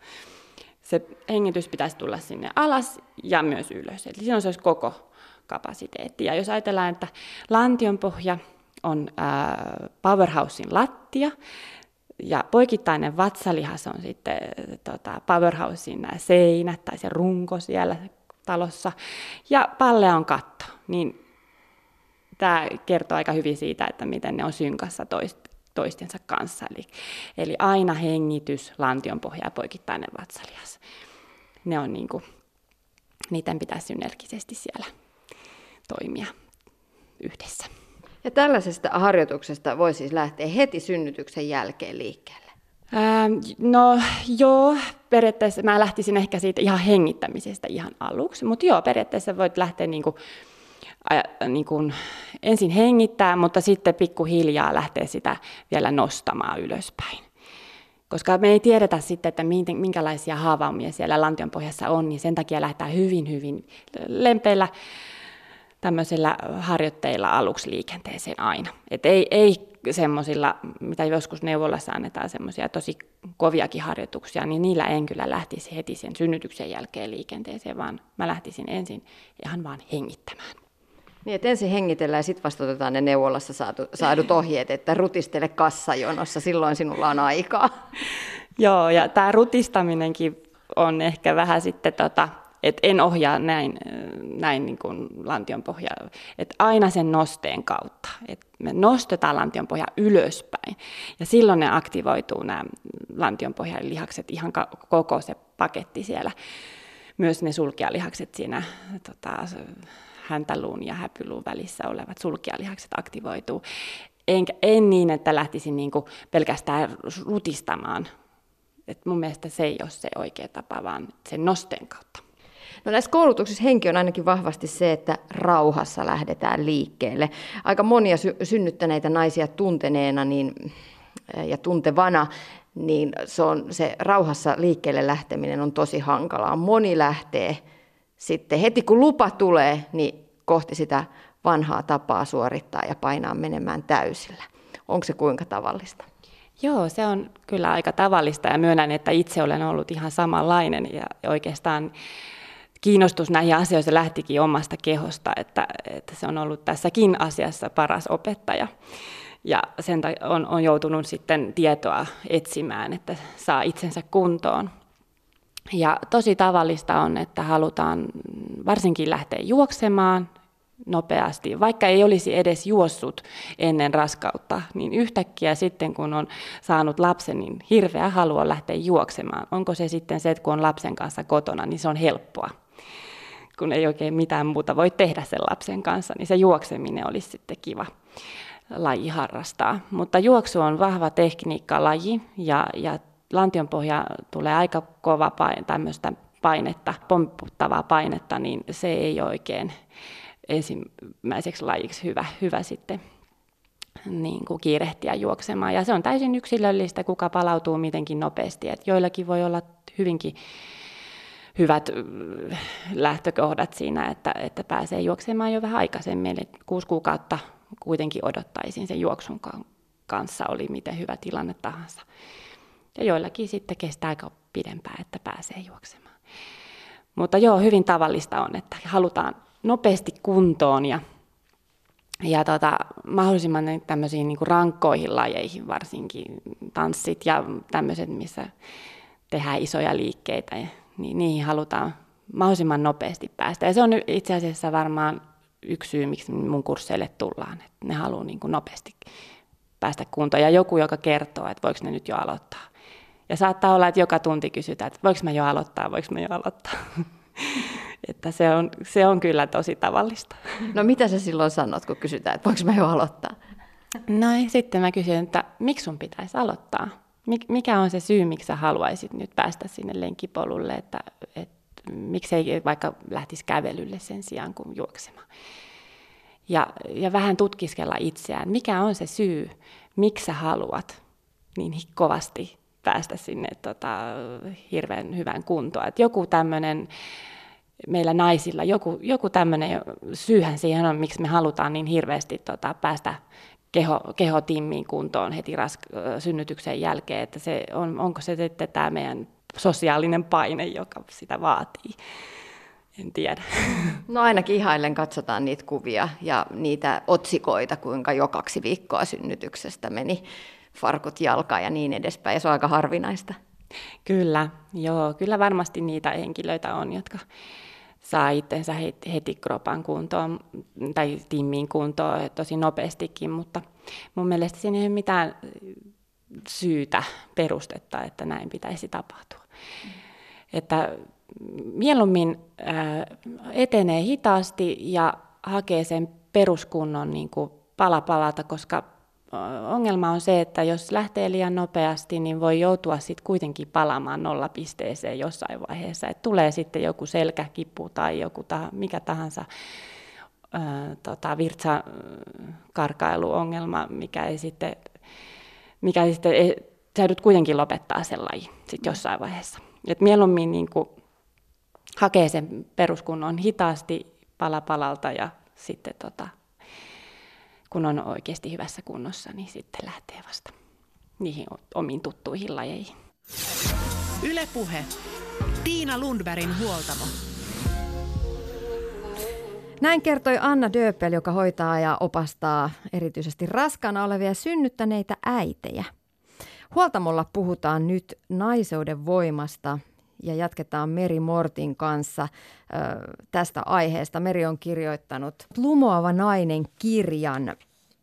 Se hengitys pitäisi tulla sinne alas ja myös ylös. Eli siinä on se koko kapasiteetti. Ja jos ajatellaan, että lantion pohja on powerhousein lattia, ja poikittainen vatsalihas on sitten tota, powerhousein seinät tai se runko siellä talossa, ja palle on katto, niin tämä kertoo aika hyvin siitä, että miten ne on synkassa toist, toistensa kanssa. Eli, eli aina hengitys, lantion pohja ja poikittainen vatsalihas. Ne on niin kuin, niiden pitäisi synergisesti siellä toimia yhdessä. Ja tällaisesta harjoituksesta voi siis lähteä heti synnytyksen jälkeen liikkeelle? Ähm, no joo, periaatteessa mä lähtisin ehkä siitä ihan hengittämisestä ihan aluksi, mutta joo, periaatteessa voit lähteä niin kuin, niin kuin ensin hengittää, mutta sitten pikkuhiljaa lähteä sitä vielä nostamaan ylöspäin. Koska me ei tiedetä sitten, että minkälaisia haavaumia siellä lantion pohjassa on, niin sen takia lähdetään hyvin, hyvin lempeillä tämmöisillä harjoitteilla aluksi liikenteeseen aina. Et ei, ei semmoisilla, mitä joskus neuvolassa annetaan semmoisia tosi koviakin harjoituksia, niin niillä en kyllä lähtisi heti sen synnytyksen jälkeen liikenteeseen, vaan mä lähtisin ensin ihan vaan hengittämään. Niin, että ensin hengitellään ja sitten vasta otetaan ne neuvolassa saatu, saadut ohjeet, että rutistele kassajonossa, silloin sinulla on aikaa. Joo, ja tämä rutistaminenkin on ehkä vähän sitten tota, et en ohjaa näin, näin niin kuin lantion pohjaa, että aina sen nosteen kautta. Et me nostetaan lantion pohja ylöspäin ja silloin ne aktivoituu nämä lantion pohjan lihakset, ihan koko se paketti siellä. Myös ne sulkialihakset siinä tota, häntäluun ja häpyluun välissä olevat sulkialihakset aktivoituu. En, en niin, että lähtisin niin kuin pelkästään rutistamaan. Et mun mielestä se ei ole se oikea tapa, vaan sen nosteen kautta. No näissä koulutuksissa henki on ainakin vahvasti se, että rauhassa lähdetään liikkeelle. Aika monia sy- synnyttäneitä naisia tunteneena niin, ja tuntevana, niin se, on, se rauhassa liikkeelle lähteminen on tosi hankalaa. Moni lähtee sitten heti kun lupa tulee, niin kohti sitä vanhaa tapaa suorittaa ja painaa menemään täysillä. Onko se kuinka tavallista? Joo, se on kyllä aika tavallista ja myönnän, että itse olen ollut ihan samanlainen ja oikeastaan kiinnostus näihin asioihin lähtikin omasta kehosta, että, että se on ollut tässäkin asiassa paras opettaja. Ja sen on, on joutunut sitten tietoa etsimään, että saa itsensä kuntoon. Ja tosi tavallista on, että halutaan varsinkin lähteä juoksemaan nopeasti, vaikka ei olisi edes juossut ennen raskautta, niin yhtäkkiä sitten kun on saanut lapsen, niin hirveä halua lähteä juoksemaan. Onko se sitten se, että kun on lapsen kanssa kotona, niin se on helppoa kun ei oikein mitään muuta voi tehdä sen lapsen kanssa, niin se juokseminen olisi sitten kiva laji harrastaa. Mutta juoksu on vahva tekniikka laji ja, ja lantionpohja tulee aika kova paine, tämmöistä painetta, pompputtavaa painetta, niin se ei oikein ensimmäiseksi lajiksi hyvä, hyvä sitten niin kuin kiirehtiä juoksemaan. Ja se on täysin yksilöllistä, kuka palautuu mitenkin nopeasti. Et joillakin voi olla hyvinkin hyvät lähtökohdat siinä, että, että pääsee juoksemaan jo vähän aikaisemmin. Eli kuusi kuukautta kuitenkin odottaisin sen juoksun kanssa, oli miten hyvä tilanne tahansa. Ja joillakin sitten kestää aika pidempään, että pääsee juoksemaan. Mutta joo, hyvin tavallista on, että halutaan nopeasti kuntoon ja, ja tota, mahdollisimman tämmöisiin niin rankkoihin lajeihin, varsinkin tanssit ja tämmöiset, missä tehdään isoja liikkeitä niin niihin halutaan mahdollisimman nopeasti päästä. Ja se on itse asiassa varmaan yksi syy, miksi mun kursseille tullaan, että ne haluaa niin kuin nopeasti päästä kuntoon. Ja joku, joka kertoo, että voiko ne nyt jo aloittaa. Ja saattaa olla, että joka tunti kysytään, että voiko mä jo aloittaa, voiko mä jo aloittaa. [laughs] että se on, se on kyllä tosi tavallista. No mitä sä silloin sanot, kun kysytään, että voiko mä jo aloittaa? No sitten mä kysyn, että miksi sun pitäisi aloittaa? Mikä on se syy, miksi sä haluaisit nyt päästä sinne lenkipolulle, että, että miksei vaikka lähtisi kävelylle sen sijaan kuin juoksemaan. Ja, ja vähän tutkiskella itseään, mikä on se syy, miksi sä haluat niin kovasti päästä sinne tota, hirveän hyvään kuntoon. Et joku tämmöinen meillä naisilla, joku, joku tämmöinen syyhän siihen on, miksi me halutaan niin hirveästi tota, päästä keho, kehotimmiin kuntoon heti rask- synnytyksen jälkeen, että se on, onko se sitten tämä meidän sosiaalinen paine, joka sitä vaatii. En tiedä. [laughs] No ainakin ihaillen katsotaan niitä kuvia ja niitä otsikoita, kuinka jo kaksi viikkoa synnytyksestä meni farkut jalkaan ja niin edespäin. Ja se on aika harvinaista. Kyllä, joo. Kyllä varmasti niitä henkilöitä on, jotka saa itsensä heti kropan kuntoon tai timmiin kuntoon tosi nopeastikin, mutta mun mielestä siinä ei ole mitään syytä, perustetta, että näin pitäisi tapahtua. Mm. Että mieluummin etenee hitaasti ja hakee sen peruskunnon niin kuin pala koska ongelma on se, että jos lähtee liian nopeasti, niin voi joutua sitten kuitenkin palaamaan nollapisteeseen jossain vaiheessa. Et tulee sitten joku selkäkipu tai joku tah- mikä tahansa ää, tota, virtsakarkailuongelma, mikä ei sitten, mikä ei sitten ei, sä joudut kuitenkin lopettaa sen laji sit jossain vaiheessa. Et mieluummin niin kuin, hakee sen peruskunnon hitaasti pala palalta ja sitten tota, kun on oikeasti hyvässä kunnossa, niin sitten lähtee vasta niihin omiin tuttuihin lajeihin. Ylepuhe. Tiina Lundbergin huoltamo. Näin kertoi Anna Döpel, joka hoitaa ja opastaa erityisesti raskaana olevia synnyttäneitä äitejä. Huoltamolla puhutaan nyt naiseuden voimasta ja jatketaan Meri Mortin kanssa ö, tästä aiheesta. Meri on kirjoittanut Lumoava nainen kirjan.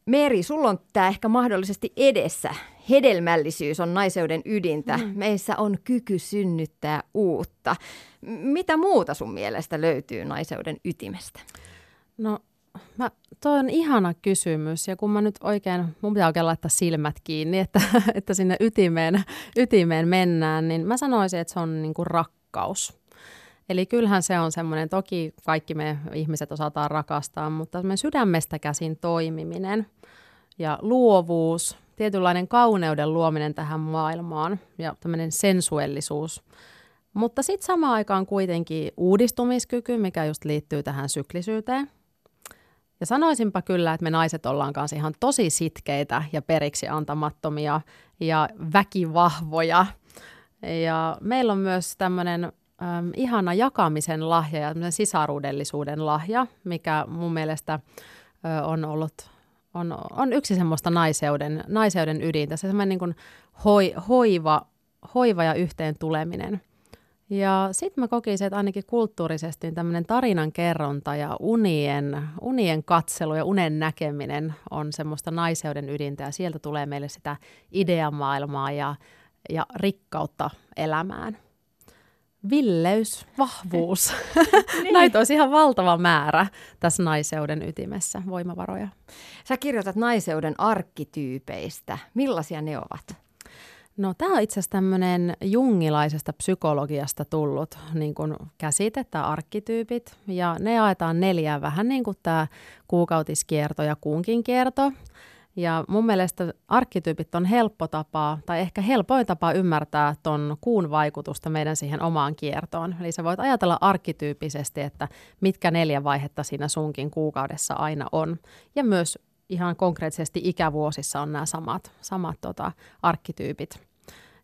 Meri, sulla on tämä ehkä mahdollisesti edessä. Hedelmällisyys on naiseuden ydintä. Mm. Meissä on kyky synnyttää uutta. Mitä muuta sun mielestä löytyy naiseuden ytimestä? No Mä, toi on ihana kysymys ja kun mä nyt oikein, mun pitää oikein laittaa silmät kiinni, että, [laughs] että sinne ytimeen, ytimeen mennään, niin mä sanoisin, että se on niin kuin rakkaus. Eli kyllähän se on semmoinen, toki kaikki me ihmiset osataan rakastaa, mutta me sydämestä käsin toimiminen ja luovuus, tietynlainen kauneuden luominen tähän maailmaan ja tämmöinen sensuellisuus. Mutta sitten samaan aikaan kuitenkin uudistumiskyky, mikä just liittyy tähän syklisyyteen – ja sanoisinpa kyllä, että me naiset ollaan kanssa ihan tosi sitkeitä ja periksi antamattomia ja väkivahvoja. Ja meillä on myös tämmöinen äm, ihana jakamisen lahja ja sisaruudellisuuden lahja, mikä mun mielestä ö, on ollut on, on yksi semmoista naiseuden, naiseuden ydintä, se semmoinen niin kuin hoi, hoiva, hoiva ja yhteen tuleminen – ja sitten mä kokisin, että ainakin kulttuurisesti niin tämmöinen tarinan kerronta ja unien, unien katselu ja unen näkeminen on semmoista naiseuden ydintä ja sieltä tulee meille sitä ideamaailmaa ja, ja rikkautta elämään. Villeys, vahvuus. [laughs] niin. Näitä olisi ihan valtava määrä tässä naiseuden ytimessä voimavaroja. Sä kirjoitat naiseuden arkkityypeistä. Millaisia ne ovat? No tämä on itse asiassa tämmöinen jungilaisesta psykologiasta tullut niin kuin käsite, tämä arkkityypit, ja ne jaetaan neljään vähän niin kuin tämä kuukautiskierto ja kuunkin kierto. Ja mun mielestä arkkityypit on helppo tapa, tai ehkä helpoin tapa ymmärtää ton kuun vaikutusta meidän siihen omaan kiertoon. Eli sä voit ajatella arkkityyppisesti, että mitkä neljä vaihetta siinä sunkin kuukaudessa aina on. Ja myös ihan konkreettisesti ikävuosissa on nämä samat, samat tota, arkkityypit.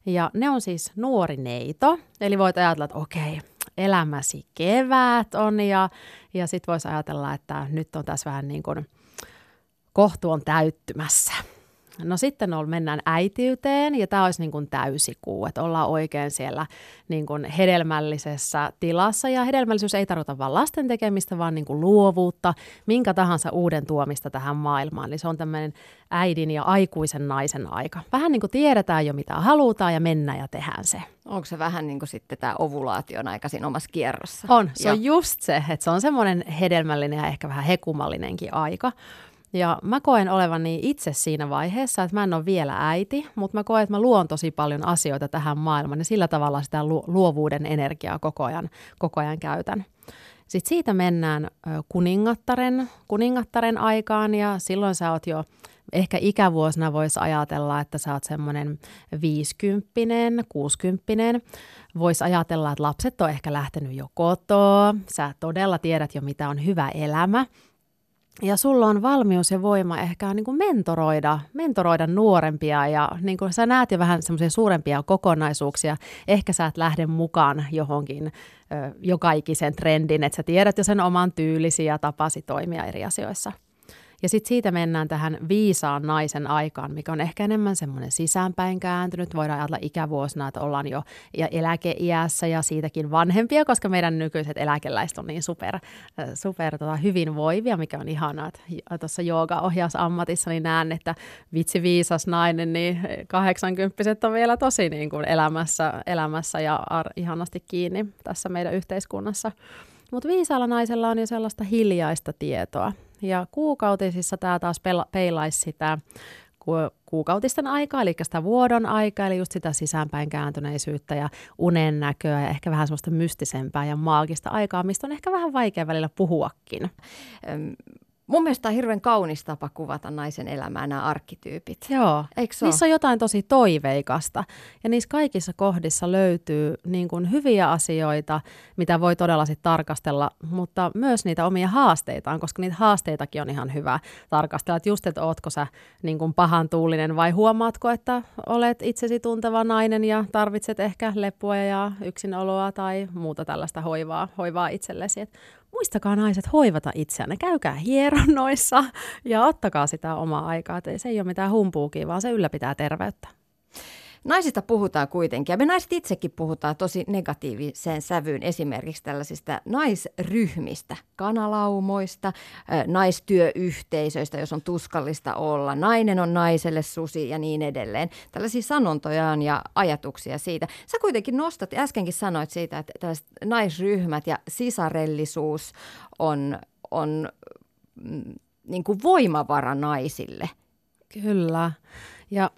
Ja ne on siis nuori neito, eli voit ajatella, että okei, elämäsi kevät on ja, ja sitten voisi ajatella, että nyt on tässä vähän niin kuin kohtu on täyttymässä. No sitten on, mennään äitiyteen ja tämä olisi niin kuin täysikuu, että ollaan oikein siellä niin kuin hedelmällisessä tilassa ja hedelmällisyys ei tarkoita vain lasten tekemistä, vaan niin kuin luovuutta, minkä tahansa uuden tuomista tähän maailmaan. Eli se on tämmöinen äidin ja aikuisen naisen aika. Vähän niin kuin tiedetään jo mitä halutaan ja mennään ja tehdään se. Onko se vähän niin kuin sitten tämä ovulaation aika siinä omassa kierrossa? On, se ja. on just se, että se on semmoinen hedelmällinen ja ehkä vähän hekumallinenkin aika. Ja mä koen olevani itse siinä vaiheessa, että mä en ole vielä äiti, mutta mä koen, että mä luon tosi paljon asioita tähän maailmaan ja sillä tavalla sitä luovuuden energiaa koko ajan, koko ajan käytän. Sitten siitä mennään kuningattaren, kuningattaren aikaan ja silloin sä oot jo ehkä ikävuosina voisi ajatella, että sä oot semmoinen viisikymppinen, kuusikymppinen. Voisi ajatella, että lapset on ehkä lähtenyt jo kotoa. Sä todella tiedät jo, mitä on hyvä elämä ja sulla on valmius ja voima ehkä niin kuin mentoroida, mentoroida nuorempia ja niin kuin sä näet jo vähän semmoisia suurempia kokonaisuuksia. Ehkä sä et lähde mukaan johonkin jokaikisen trendin, että sä tiedät jo sen oman tyylisi ja tapasi toimia eri asioissa. Ja sitten siitä mennään tähän viisaan naisen aikaan, mikä on ehkä enemmän semmoinen sisäänpäin kääntynyt. Voidaan ajatella ikävuosina, että ollaan jo ja eläkeiässä ja siitäkin vanhempia, koska meidän nykyiset eläkeläiset on niin super, super tota, hyvinvoivia, mikä on ihanaa. Tuossa jooga-ohjausammatissa niin näen, että vitsi viisas nainen, niin 80 on vielä tosi niin kuin elämässä, elämässä ja ar- ihanasti kiinni tässä meidän yhteiskunnassa. Mutta viisaalla naisella on jo sellaista hiljaista tietoa. Ja kuukautisissa tämä taas peilaisi sitä kuukautisten aikaa, eli sitä vuodon aikaa, eli just sitä sisäänpäin kääntyneisyyttä ja unen näköä ja ehkä vähän semmoista mystisempää ja maagista aikaa, mistä on ehkä vähän vaikea välillä puhuakin. Mun mielestä on hirveän kaunis tapa kuvata naisen elämää nämä arkkityypit. Joo, Eikö niissä on jotain tosi toiveikasta. Ja niissä kaikissa kohdissa löytyy niin kuin hyviä asioita, mitä voi todella sit tarkastella, mutta myös niitä omia haasteitaan, koska niitä haasteitakin on ihan hyvä tarkastella. Että just, että ootko sä niin kuin pahan tuulinen vai huomaatko, että olet itsesi tunteva nainen ja tarvitset ehkä leppua ja yksinoloa tai muuta tällaista hoivaa, hoivaa itsellesi. Et muistakaa naiset hoivata itseänne, käykää hieronnoissa ja ottakaa sitä omaa aikaa. se ei ole mitään humpuukia, vaan se ylläpitää terveyttä. Naisista puhutaan kuitenkin, ja me naiset itsekin puhutaan tosi negatiiviseen sävyyn esimerkiksi tällaisista naisryhmistä, kanalaumoista, naistyöyhteisöistä, jos on tuskallista olla, nainen on naiselle susi ja niin edelleen. Tällaisia sanontoja ja ajatuksia siitä. Sä kuitenkin nostat, äskenkin sanoit siitä, että tällaiset naisryhmät ja sisarellisuus on, on mm, niin kuin voimavara naisille. Kyllä. Ja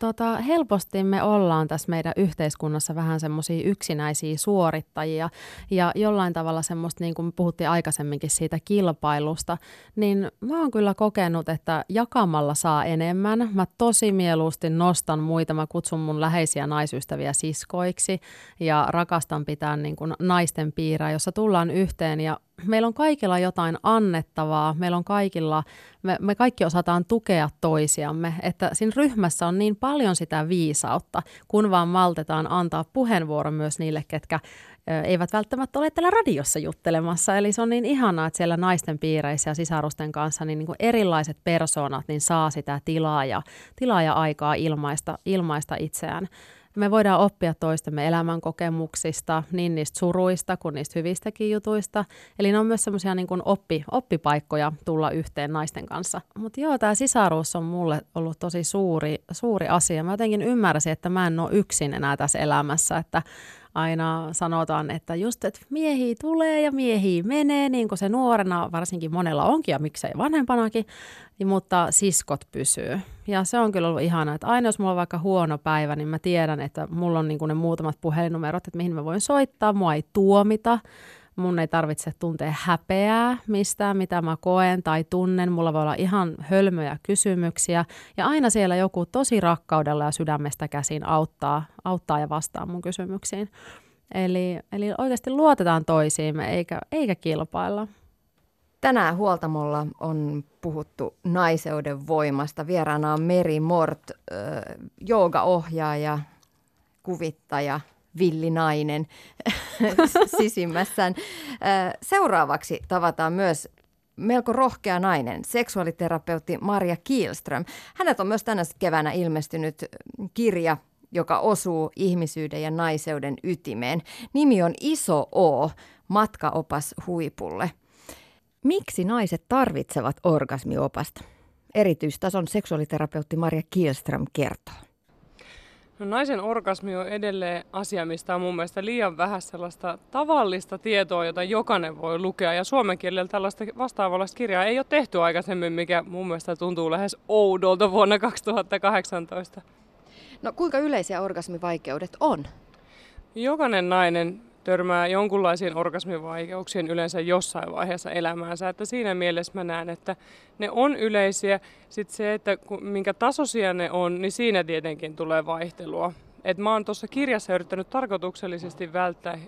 tota, helposti me ollaan tässä meidän yhteiskunnassa vähän semmoisia yksinäisiä suorittajia ja jollain tavalla semmoista, niin kuin puhuttiin aikaisemminkin siitä kilpailusta, niin mä oon kyllä kokenut, että jakamalla saa enemmän. Mä tosi mieluusti nostan muita, mä kutsun mun läheisiä naisystäviä siskoiksi ja rakastan pitää niin kuin naisten piirää, jossa tullaan yhteen ja meillä on kaikilla jotain annettavaa, meillä on kaikilla, me, me kaikki osataan tukea toisiamme, että siinä ryhmässä on niin paljon sitä viisautta, kun vaan maltetaan antaa puheenvuoro myös niille, ketkä eivät välttämättä ole täällä radiossa juttelemassa. Eli se on niin ihanaa, että siellä naisten piireissä ja sisarusten kanssa niin, niin kuin erilaiset persoonat niin saa sitä tilaa ja, tilaa ja aikaa ilmaista, ilmaista itseään me voidaan oppia toistemme elämänkokemuksista, niin niistä suruista kuin niistä hyvistäkin jutuista. Eli ne on myös semmoisia niin kuin oppi, oppipaikkoja tulla yhteen naisten kanssa. Mutta joo, tämä sisaruus on mulle ollut tosi suuri, suuri asia. Mä jotenkin ymmärsin, että mä en ole yksin enää tässä elämässä, että aina sanotaan, että just, että miehiä tulee ja miehiä menee, niin kuin se nuorena varsinkin monella onkin ja miksei vanhempanakin, niin, mutta siskot pysyy. Ja se on kyllä ollut ihana, että aina jos mulla on vaikka huono päivä, niin mä tiedän, että mulla on niin ne muutamat puhelinnumerot, että mihin mä voin soittaa, mua ei tuomita, mun ei tarvitse tuntea häpeää mistään, mitä mä koen tai tunnen. Mulla voi olla ihan hölmöjä kysymyksiä ja aina siellä joku tosi rakkaudella ja sydämestä käsin auttaa, auttaa ja vastaa mun kysymyksiin. Eli, eli oikeasti luotetaan toisiimme eikä, eikä kilpailla. Tänään Huoltamolla on puhuttu naiseuden voimasta. Vieraana on Meri Mort, äh, joogaohjaaja, kuvittaja, villinainen [laughs] sisimmässään. Seuraavaksi tavataan myös melko rohkea nainen, seksuaaliterapeutti Maria Kielström. Hänet on myös tänä keväänä ilmestynyt kirja, joka osuu ihmisyyden ja naiseuden ytimeen. Nimi on Iso O, matkaopas huipulle. Miksi naiset tarvitsevat orgasmiopasta? Erityistason seksuaaliterapeutti Maria Kielström kertoo. No, naisen orgasmi on edelleen asia, mistä on mun mielestä liian vähän sellaista tavallista tietoa, jota jokainen voi lukea. Ja suomen kielellä tällaista vastaavallista kirjaa ei ole tehty aikaisemmin, mikä mun mielestä tuntuu lähes oudolta vuonna 2018. No kuinka yleisiä orgasmivaikeudet on? Jokainen nainen törmää jonkunlaisiin orgasmivaikeuksiin yleensä jossain vaiheessa elämäänsä. Että siinä mielessä mä näen, että ne on yleisiä. Sitten se, että minkä tasoisia ne on, niin siinä tietenkin tulee vaihtelua. Et mä oon tuossa kirjassa yrittänyt tarkoituksellisesti välttää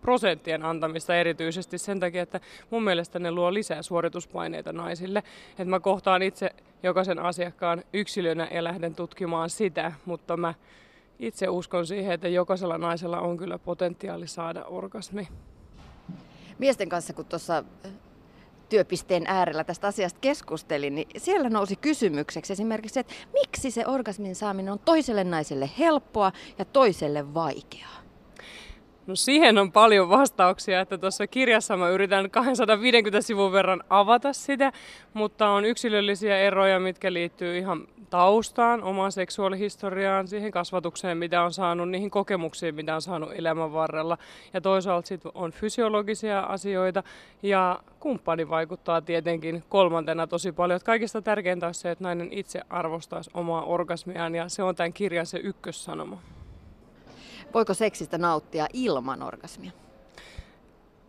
prosenttien antamista erityisesti sen takia, että mun mielestä ne luo lisää suorituspaineita naisille. Että mä kohtaan itse jokaisen asiakkaan yksilönä ja lähden tutkimaan sitä, mutta mä itse uskon siihen, että jokaisella naisella on kyllä potentiaali saada orgasmi. Miesten kanssa, kun tuossa työpisteen äärellä tästä asiasta keskustelin, niin siellä nousi kysymykseksi esimerkiksi, että miksi se orgasmin saaminen on toiselle naiselle helppoa ja toiselle vaikeaa? No siihen on paljon vastauksia, että tuossa kirjassa mä yritän 250 sivun verran avata sitä, mutta on yksilöllisiä eroja, mitkä liittyy ihan taustaan, omaan seksuaalihistoriaan, siihen kasvatukseen, mitä on saanut, niihin kokemuksiin, mitä on saanut elämän varrella. Ja toisaalta sitten on fysiologisia asioita ja kumppani vaikuttaa tietenkin kolmantena tosi paljon. Että kaikista tärkeintä on se, että nainen itse arvostaisi omaa orgasmiaan ja se on tämän kirjan se ykkössanoma. Voiko seksistä nauttia ilman orgasmia?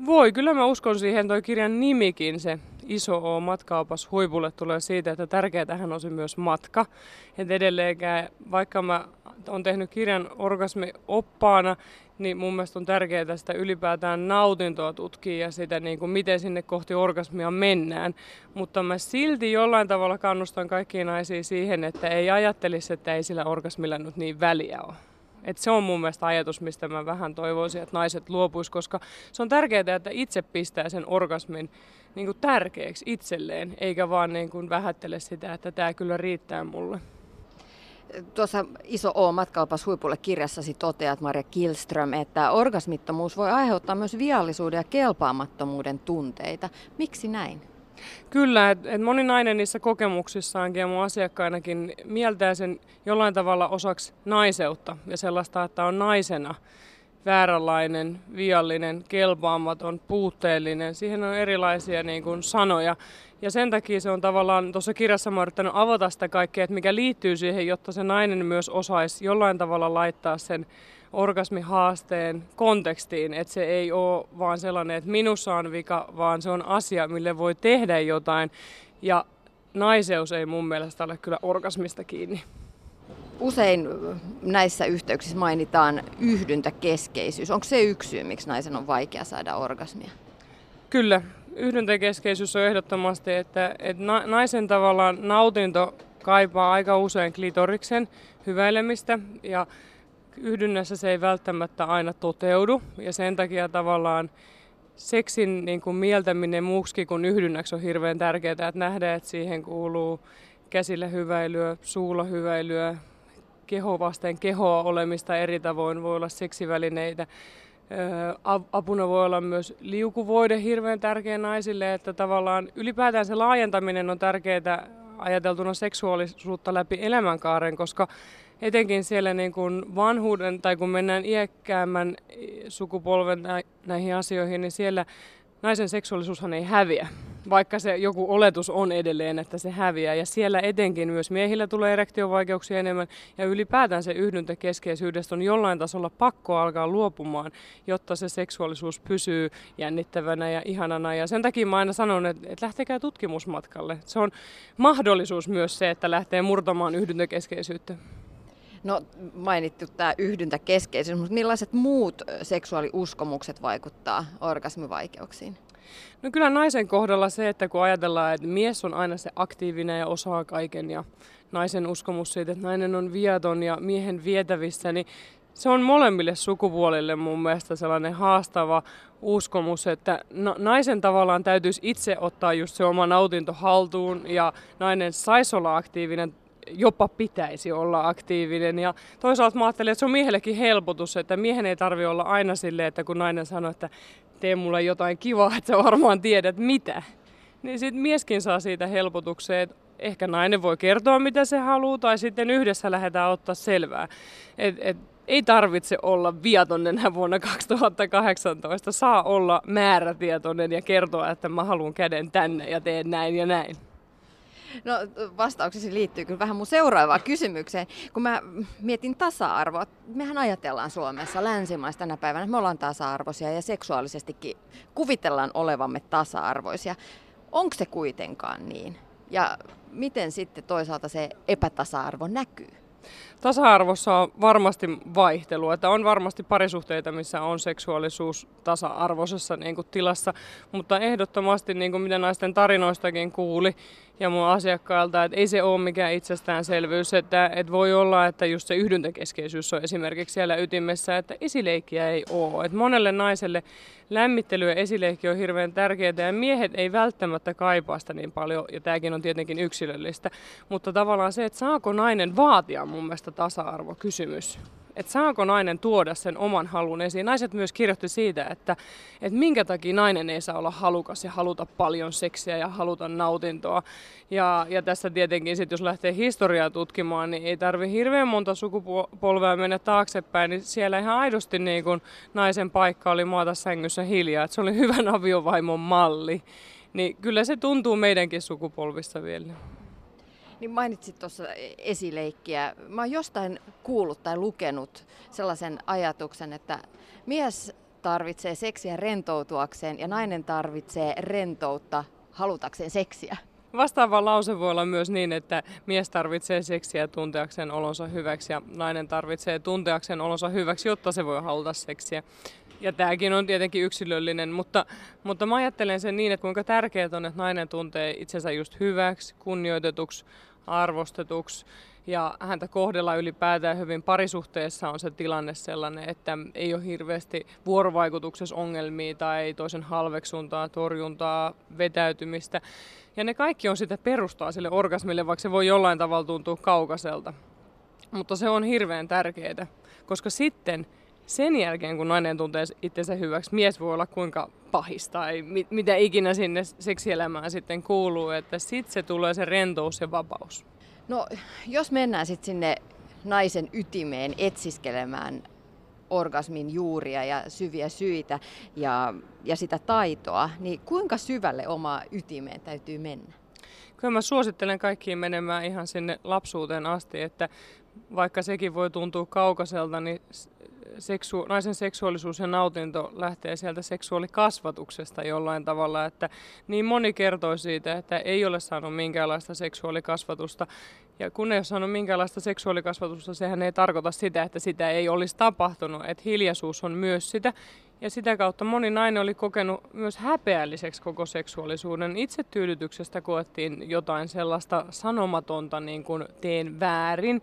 Voi, kyllä mä uskon siihen. Toi kirjan nimikin, se iso O matkaopas huipulle tulee siitä, että tärkeätähän on se myös matka. Et edelleenkään, vaikka mä on tehnyt kirjan orgasmi-oppaana, niin mun mielestä on tärkeää sitä ylipäätään nautintoa tutkia ja sitä, niin kuin miten sinne kohti orgasmia mennään. Mutta mä silti jollain tavalla kannustan kaikkia naisia siihen, että ei ajattelisi, että ei sillä orgasmilla nyt niin väliä ole. Et se on mun mielestä ajatus, mistä mä vähän toivoisin, että naiset luopuis, koska se on tärkeää, että itse pistää sen orgasmin niin kuin tärkeäksi itselleen, eikä vaan niin kuin vähättele sitä, että tämä kyllä riittää mulle. Tuossa Iso O matkaopas huipulle kirjassasi toteat Maria Kilström, että orgasmittomuus voi aiheuttaa myös viallisuuden ja kelpaamattomuuden tunteita. Miksi näin? Kyllä, että et moni nainen niissä kokemuksissaankin ja mun asiakkainakin mieltää sen jollain tavalla osaksi naiseutta ja sellaista, että on naisena vääränlainen, viallinen, kelpaamaton, puutteellinen. Siihen on erilaisia niin kuin, sanoja. Ja sen takia se on tavallaan, tuossa kirjassa mä yrittänyt avata sitä kaikkea, että mikä liittyy siihen, jotta se nainen myös osaisi jollain tavalla laittaa sen orgasmihaasteen kontekstiin, että se ei ole vaan sellainen, että minussa on vika, vaan se on asia, mille voi tehdä jotain. Ja naiseus ei mun mielestä ole kyllä orgasmista kiinni. Usein näissä yhteyksissä mainitaan yhdyntäkeskeisyys. Onko se yksi syy, miksi naisen on vaikea saada orgasmia? Kyllä, yhdyntäkeskeisyys on ehdottomasti, että, että naisen tavallaan nautinto kaipaa aika usein klitoriksen hyväilemistä ja yhdynnässä se ei välttämättä aina toteudu ja sen takia tavallaan seksin niin kuin mieltäminen muuksi kuin yhdynnäksi on hirveän tärkeää, että nähdään, että siihen kuuluu käsillä hyväilyä, suulla hyväilyä, keho vasten kehoa olemista eri tavoin, voi olla seksivälineitä. Apuna voi olla myös liukuvoide hirveän tärkeä naisille, että tavallaan ylipäätään se laajentaminen on tärkeää ajateltuna seksuaalisuutta läpi elämänkaaren, koska etenkin siellä niin kuin vanhuuden tai kun mennään iäkkäämmän sukupolven näihin asioihin, niin siellä naisen seksuaalisuushan ei häviä, vaikka se joku oletus on edelleen, että se häviää. Ja siellä etenkin myös miehillä tulee erektiovaikeuksia enemmän ja ylipäätään se yhdyntäkeskeisyydestä on jollain tasolla pakko alkaa luopumaan, jotta se seksuaalisuus pysyy jännittävänä ja ihanana. Ja sen takia mä aina sanon, että, että lähtekää tutkimusmatkalle. Se on mahdollisuus myös se, että lähtee murtamaan yhdyntäkeskeisyyttä. No mainittu tämä yhdyntäkeskeisyys, mutta millaiset muut seksuaaliuskomukset vaikuttaa orgasmivaikeuksiin? No kyllä naisen kohdalla se, että kun ajatellaan, että mies on aina se aktiivinen ja osaa kaiken ja naisen uskomus siitä, että nainen on viaton ja miehen vietävissä, niin se on molemmille sukupuolille mun mielestä sellainen haastava uskomus, että naisen tavallaan täytyisi itse ottaa just se oma nautinto haltuun ja nainen saisi olla aktiivinen jopa pitäisi olla aktiivinen. Ja toisaalta mä ajattelin, että se on miehellekin helpotus, että miehen ei tarvi olla aina silleen, että kun nainen sanoo, että tee mulle jotain kivaa, että sä varmaan tiedät mitä. Niin sitten mieskin saa siitä helpotukseen, että ehkä nainen voi kertoa mitä se haluaa tai sitten yhdessä lähdetään ottaa selvää. Et, et, ei tarvitse olla viatonen vuonna 2018. Saa olla määrätietoinen ja kertoa, että mä haluan käden tänne ja teen näin ja näin. No vastauksesi liittyy kyllä vähän mun seuraavaan kysymykseen. Kun mä mietin tasa-arvoa, mehän ajatellaan Suomessa länsimaista tänä päivänä, että me ollaan tasa-arvoisia ja seksuaalisestikin kuvitellaan olevamme tasa-arvoisia. Onko se kuitenkaan niin? Ja miten sitten toisaalta se epätasa-arvo näkyy? Tasa-arvossa on varmasti vaihtelua, että on varmasti parisuhteita, missä on seksuaalisuus tasa-arvoisessa niin kuin tilassa, mutta ehdottomasti, niin kuin mitä naisten tarinoistakin kuuli ja mun asiakkailta, että ei se ole mikään itsestäänselvyys, että, että voi olla, että just se yhdyntäkeskeisyys on esimerkiksi siellä ytimessä, että esileikkiä ei ole. Että monelle naiselle lämmittely ja esileikki on hirveän tärkeää ja miehet ei välttämättä kaipaa sitä niin paljon, ja tämäkin on tietenkin yksilöllistä, mutta tavallaan se, että saako nainen vaatia mun mielestä tasa-arvokysymys että saako nainen tuoda sen oman halun esiin. Naiset myös kirjoitti siitä, että, että minkä takia nainen ei saa olla halukas ja haluta paljon seksiä ja haluta nautintoa. Ja, ja tässä tietenkin sit, jos lähtee historiaa tutkimaan, niin ei tarvi hirveän monta sukupolvea mennä taaksepäin, niin siellä ihan aidosti niin kun naisen paikka oli maata sängyssä hiljaa, että se oli hyvän aviovaimon malli. Niin kyllä se tuntuu meidänkin sukupolvissa vielä. Niin mainitsit tuossa esileikkiä. Mä oon jostain kuullut tai lukenut sellaisen ajatuksen, että mies tarvitsee seksiä rentoutuakseen ja nainen tarvitsee rentoutta halutakseen seksiä. Vastaava lause voi olla myös niin, että mies tarvitsee seksiä tunteakseen olonsa hyväksi ja nainen tarvitsee tunteakseen olonsa hyväksi, jotta se voi haluta seksiä. Ja tämäkin on tietenkin yksilöllinen, mutta, mutta mä ajattelen sen niin, että kuinka tärkeää on, että nainen tuntee itsensä just hyväksi, kunnioitetuksi, arvostetuksi ja häntä kohdellaan ylipäätään hyvin. Parisuhteessa on se tilanne sellainen, että ei ole hirveästi vuorovaikutuksessa ongelmia tai toisen halveksuntaa, torjuntaa, vetäytymistä. Ja ne kaikki on sitä perustaa sille orgasmille, vaikka se voi jollain tavalla tuntua kaukaiselta. Mutta se on hirveän tärkeää, koska sitten sen jälkeen, kun nainen tuntee itsensä hyväksi, mies voi olla kuinka pahista tai mit, mitä ikinä sinne seksielämään sitten kuuluu, että sitten se tulee se rentous ja vapaus. No, jos mennään sitten sinne naisen ytimeen etsiskelemään orgasmin juuria ja syviä syitä ja, ja sitä taitoa, niin kuinka syvälle oma ytimeen täytyy mennä? Kyllä mä suosittelen kaikkiin menemään ihan sinne lapsuuteen asti, että vaikka sekin voi tuntua kaukaiselta, niin seksu, naisen seksuaalisuus ja nautinto lähtee sieltä seksuaalikasvatuksesta jollain tavalla, että niin moni kertoo siitä, että ei ole saanut minkäänlaista seksuaalikasvatusta. Ja kun ei ole saanut minkäänlaista seksuaalikasvatusta, sehän ei tarkoita sitä, että sitä ei olisi tapahtunut, että hiljaisuus on myös sitä. Ja sitä kautta moni nainen oli kokenut myös häpeälliseksi koko seksuaalisuuden. Itsetyydytyksestä koettiin jotain sellaista sanomatonta, niin kuin teen väärin.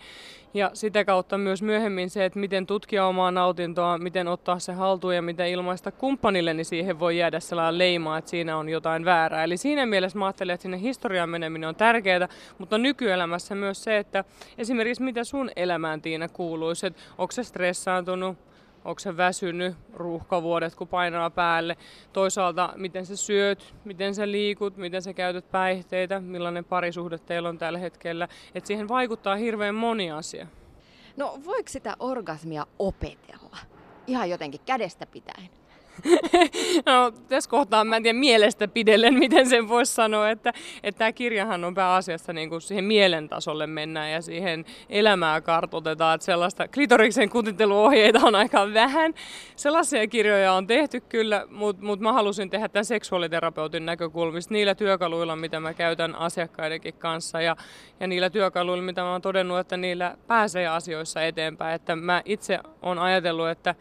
Ja sitä kautta myös myöhemmin se, että miten tutkia omaa nautintoa, miten ottaa se haltuun ja miten ilmaista kumppanille, niin siihen voi jäädä sellainen leima, että siinä on jotain väärää. Eli siinä mielessä mä ajattelen, että sinne historiaan meneminen on tärkeää, mutta nykyelämässä myös se, että esimerkiksi mitä sun elämään Tiina kuuluisi, että onko se stressaantunut, onko se väsynyt, ruuhkavuodet kun painaa päälle. Toisaalta miten sä syöt, miten sä liikut, miten sä käytät päihteitä, millainen parisuhde teillä on tällä hetkellä. Et siihen vaikuttaa hirveän moni asia. No voiko sitä orgasmia opetella? Ihan jotenkin kädestä pitäen. [laughs] no, tässä kohtaa mä en tiedä mielestä pidellen, miten sen voisi sanoa, että, että tämä kirjahan on pääasiassa niin kuin siihen mielen tasolle mennään ja siihen elämää kartoitetaan, että sellaista klitoriksen kutitteluohjeita on aika vähän. Sellaisia kirjoja on tehty kyllä, mutta mut mä halusin tehdä tämän seksuaaliterapeutin näkökulmista niillä työkaluilla, mitä mä käytän asiakkaidenkin kanssa ja, ja niillä työkaluilla, mitä mä oon todennut, että niillä pääsee asioissa eteenpäin. Että mä itse on ajatellut, että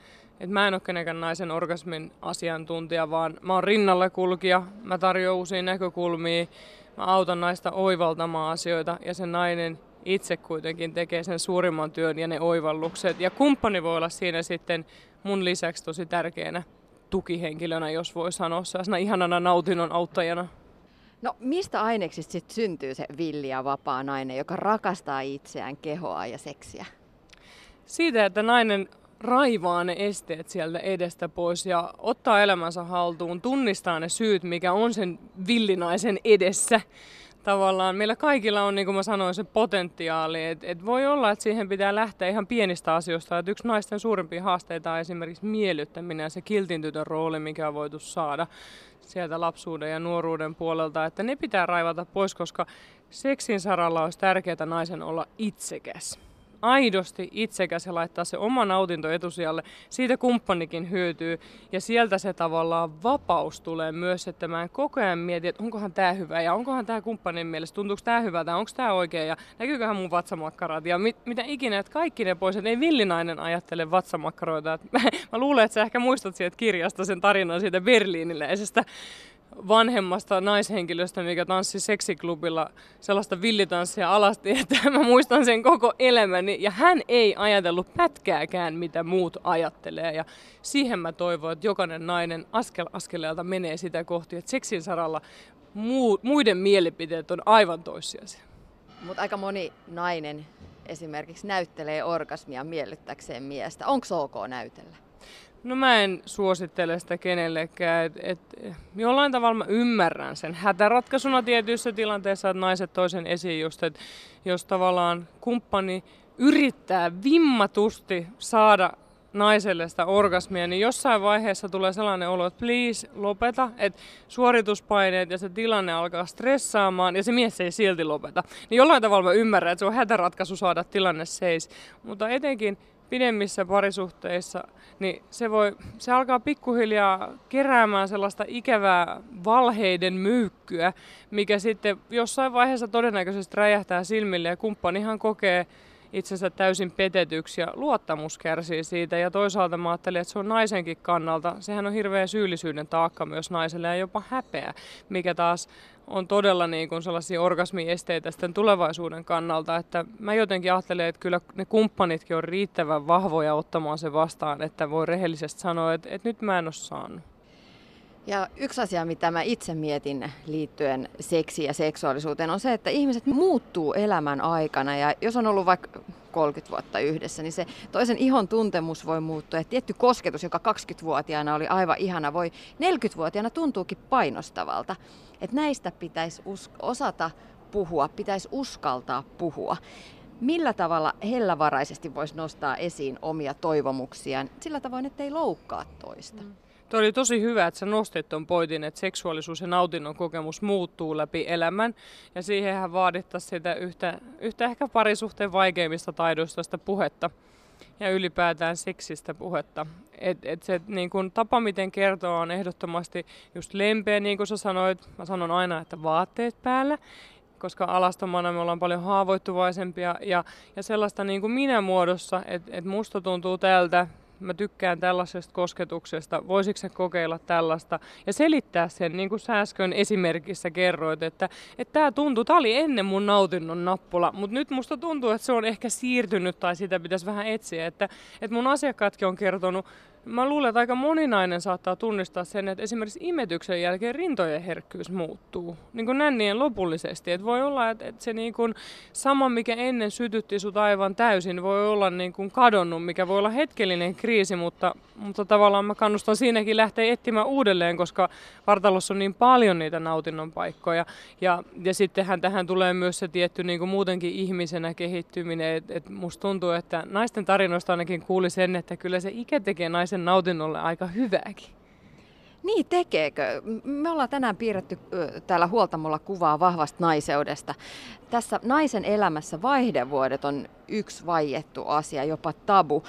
et mä en ole kenenkään naisen orgasmin asiantuntija, vaan mä oon rinnalla kulkija, mä tarjoan uusia näkökulmia, mä autan naista oivaltamaan asioita ja se nainen itse kuitenkin tekee sen suurimman työn ja ne oivallukset. Ja kumppani voi olla siinä sitten mun lisäksi tosi tärkeänä tukihenkilönä, jos voi sanoa sellaisena ihanana nautinnon auttajana. No mistä aineksista sitten syntyy se villi ja vapaa nainen, joka rakastaa itseään, kehoa ja seksiä? Siitä, että nainen raivaa ne esteet sieltä edestä pois ja ottaa elämänsä haltuun, tunnistaa ne syyt, mikä on sen villinaisen edessä. Tavallaan meillä kaikilla on, niin kuin mä sanoin, se potentiaali, että et voi olla, että siihen pitää lähteä ihan pienistä asioista. Et yksi naisten suurimpia haasteita on esimerkiksi miellyttäminen ja se kiltintytön rooli, mikä on voitu saada sieltä lapsuuden ja nuoruuden puolelta, että ne pitää raivata pois, koska seksin saralla olisi tärkeää naisen olla itsekäs aidosti itsekäs ja laittaa se oma nautinto etusijalle, siitä kumppanikin hyötyy. Ja sieltä se tavallaan vapaus tulee myös, että mä en koko ajan mieti, että onkohan tämä hyvä ja onkohan tämä kumppanin mielestä, tuntuuko tämä hyvä tai onko tämä oikein ja näkyyköhän mun vatsamakkarat ja mit, mitä ikinä, että kaikki ne pois, että ei villinainen ajattele vatsamakkaroita. Mä, [laughs] mä luulen, että sä ehkä muistat siitä kirjasta sen tarinan siitä berliiniläisestä vanhemmasta naishenkilöstä, mikä tanssi seksiklubilla sellaista villitanssia alasti, että [laughs] mä muistan sen koko elämäni. Ja hän ei ajatellut pätkääkään, mitä muut ajattelee. Ja siihen mä toivon, että jokainen nainen askel askeleelta menee sitä kohti, että seksin saralla muu, muiden mielipiteet on aivan toissijaisia. Mutta aika moni nainen esimerkiksi näyttelee orgasmia miellyttäkseen miestä. Onko ok näytellä? No mä en suosittele sitä kenellekään. Et, et, jollain tavalla mä ymmärrän sen hätäratkaisuna tietyissä tilanteissa, että naiset toisen esiin just, että jos tavallaan kumppani yrittää vimmatusti saada naiselle sitä orgasmia, niin jossain vaiheessa tulee sellainen olo, että please lopeta, että suorituspaineet ja se tilanne alkaa stressaamaan ja se mies ei silti lopeta. Niin jollain tavalla mä ymmärrän, että se on hätäratkaisu saada tilanne seis. Mutta etenkin pidemmissä parisuhteissa, niin se, voi, se alkaa pikkuhiljaa keräämään sellaista ikävää valheiden myykkyä, mikä sitten jossain vaiheessa todennäköisesti räjähtää silmille ja kumppanihan kokee itsensä täysin petetyksi ja luottamus kärsii siitä. Ja toisaalta mä ajattelin, että se on naisenkin kannalta, sehän on hirveä syyllisyyden taakka myös naiselle ja jopa häpeä, mikä taas on todella niin kuin sellaisia orgasmiesteitä sitten tulevaisuuden kannalta, että mä jotenkin ajattelen, että kyllä ne kumppanitkin on riittävän vahvoja ottamaan se vastaan, että voi rehellisesti sanoa, että, että nyt mä en ole saanut. Ja yksi asia, mitä mä itse mietin liittyen seksiin ja seksuaalisuuteen, on se, että ihmiset muuttuu elämän aikana. Ja jos on ollut vaikka 30 vuotta yhdessä, niin se toisen ihon tuntemus voi muuttua. Ja tietty kosketus, joka 20-vuotiaana oli aivan ihana, voi 40-vuotiaana tuntuukin painostavalta. Että näistä pitäisi us- osata puhua, pitäisi uskaltaa puhua. Millä tavalla hellävaraisesti voisi nostaa esiin omia toivomuksiaan sillä tavoin, ettei loukkaa toista? Mm. Tuo oli tosi hyvä, että sä nostit tuon pointin, että seksuaalisuus ja nautinnon kokemus muuttuu läpi elämän. Ja siihenhän vaadittaisiin sitä yhtä, yhtä ehkä parisuhteen vaikeimmista taidoista sitä puhetta ja ylipäätään seksistä puhetta. Et, et se niin kun, tapa, miten kertoo, on ehdottomasti just lempeä, niin kuin sä sanoit. Mä sanon aina, että vaatteet päällä koska alastomana me ollaan paljon haavoittuvaisempia ja, ja sellaista niin kuin minä muodossa, että et musta tuntuu tältä, mä tykkään tällaisesta kosketuksesta, voisiko se kokeilla tällaista? Ja selittää sen, niin kuin sä äsken esimerkissä kerroit, että tämä tuntuu, tämä oli ennen mun nautinnon nappula, mutta nyt musta tuntuu, että se on ehkä siirtynyt tai sitä pitäisi vähän etsiä, että, että mun asiakkaatkin on kertonut Mä luulen, että aika moninainen saattaa tunnistaa sen, että esimerkiksi imetyksen jälkeen rintojen herkkyys muuttuu niin kuin nännien lopullisesti. Et voi olla, että, että se niin kuin sama, mikä ennen sytytti sut aivan täysin, voi olla niin kuin kadonnut, mikä voi olla hetkellinen kriisi, mutta, mutta tavallaan mä kannustan siinäkin lähteä etsimään uudelleen, koska vartalossa on niin paljon niitä nautinnon paikkoja. Ja, ja sittenhän tähän tulee myös se tietty niin kuin muutenkin ihmisenä kehittyminen. Et, et musta tuntuu, että naisten tarinoista ainakin kuuli sen, että kyllä se ikä tekee naisen sen nautinnolle aika hyvääkin. Niin tekeekö? Me ollaan tänään piirretty täällä huoltamolla kuvaa vahvasta naiseudesta. Tässä naisen elämässä vaihdevuodet on yksi vaiettu asia, jopa tabu.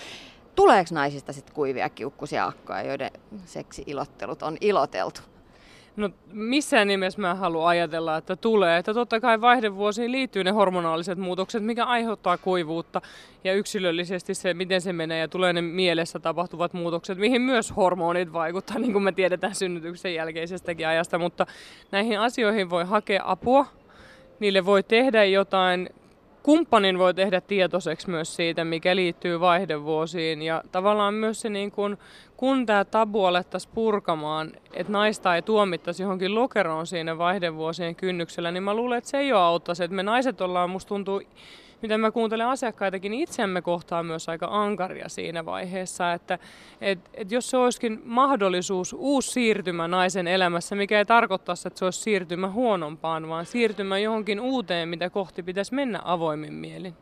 Tuleeko naisista sitten kuivia kiukkusia akkoja, joiden seksi-ilottelut on iloteltu? No missään nimessä mä haluan ajatella, että tulee. Että totta kai vaihdevuosiin liittyy ne hormonaaliset muutokset, mikä aiheuttaa kuivuutta. Ja yksilöllisesti se, miten se menee ja tulee ne mielessä tapahtuvat muutokset, mihin myös hormonit vaikuttaa, niin kuin me tiedetään synnytyksen jälkeisestäkin ajasta. Mutta näihin asioihin voi hakea apua. Niille voi tehdä jotain kumppanin voi tehdä tietoiseksi myös siitä, mikä liittyy vaihdevuosiin. Ja tavallaan myös se, niin kun, kun tämä tabu alettaisiin purkamaan, että naista ei tuomittaisi johonkin lokeroon siinä vaihdevuosien kynnyksellä, niin mä luulen, että se ei ole auttaisi. Että me naiset ollaan, musta tuntuu, miten mä kuuntelen asiakkaitakin, niin itseämme kohtaa myös aika ankaria siinä vaiheessa, että et, et jos se olisikin mahdollisuus, uusi siirtymä naisen elämässä, mikä ei tarkoittaisi, että se olisi siirtymä huonompaan, vaan siirtymä johonkin uuteen, mitä kohti pitäisi mennä avoimin mielin.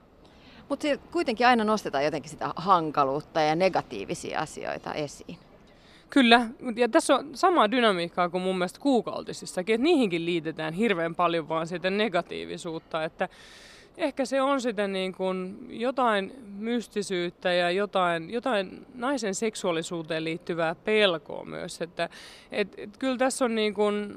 Mutta kuitenkin aina nostetaan jotenkin sitä hankaluutta ja negatiivisia asioita esiin. Kyllä, ja tässä on samaa dynamiikkaa kuin mun mielestä kuukautisissakin, että niihinkin liitetään hirveän paljon vaan sitä negatiivisuutta, että ehkä se on sitä niin kuin jotain mystisyyttä ja jotain, jotain naisen seksuaalisuuteen liittyvää pelkoa myös. Että, et, et kyllä tässä on niin kuin,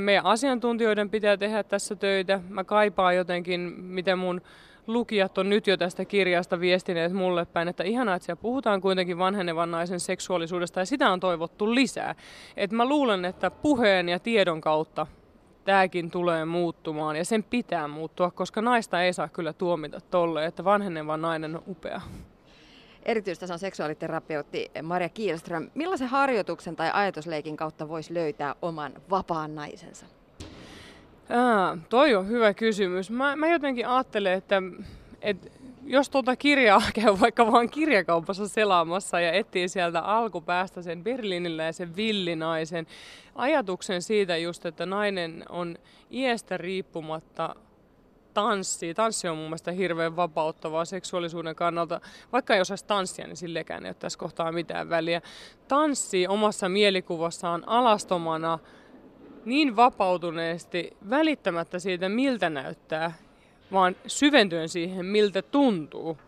meidän asiantuntijoiden pitää tehdä tässä töitä. Mä kaipaan jotenkin, miten mun lukijat on nyt jo tästä kirjasta viestineet mulle päin, että ihanaa, että siellä puhutaan kuitenkin vanhenevan naisen seksuaalisuudesta ja sitä on toivottu lisää. Et mä luulen, että puheen ja tiedon kautta tämäkin tulee muuttumaan ja sen pitää muuttua, koska naista ei saa kyllä tuomita tolle, että vanheneva nainen on upea. Erityistason seksuaaliterapeutti Maria Kielström, millaisen harjoituksen tai ajatusleikin kautta voisi löytää oman vapaan naisensa? Aa, toi on hyvä kysymys. Mä, mä jotenkin ajattelen, että, että jos tuota kirjaa [laughs] käy vaikka vaan kirjakaupassa selaamassa ja etsii sieltä alkupäästä sen berliiniläisen villinaisen ajatuksen siitä just, että nainen on iästä riippumatta tanssi. Tanssi on mun mielestä hirveän vapauttavaa seksuaalisuuden kannalta. Vaikka ei osaisi tanssia, niin sillekään ei ole tässä kohtaa mitään väliä. Tanssi omassa mielikuvassaan alastomana niin vapautuneesti välittämättä siitä, miltä näyttää vaan syventyen siihen, miltä tuntuu.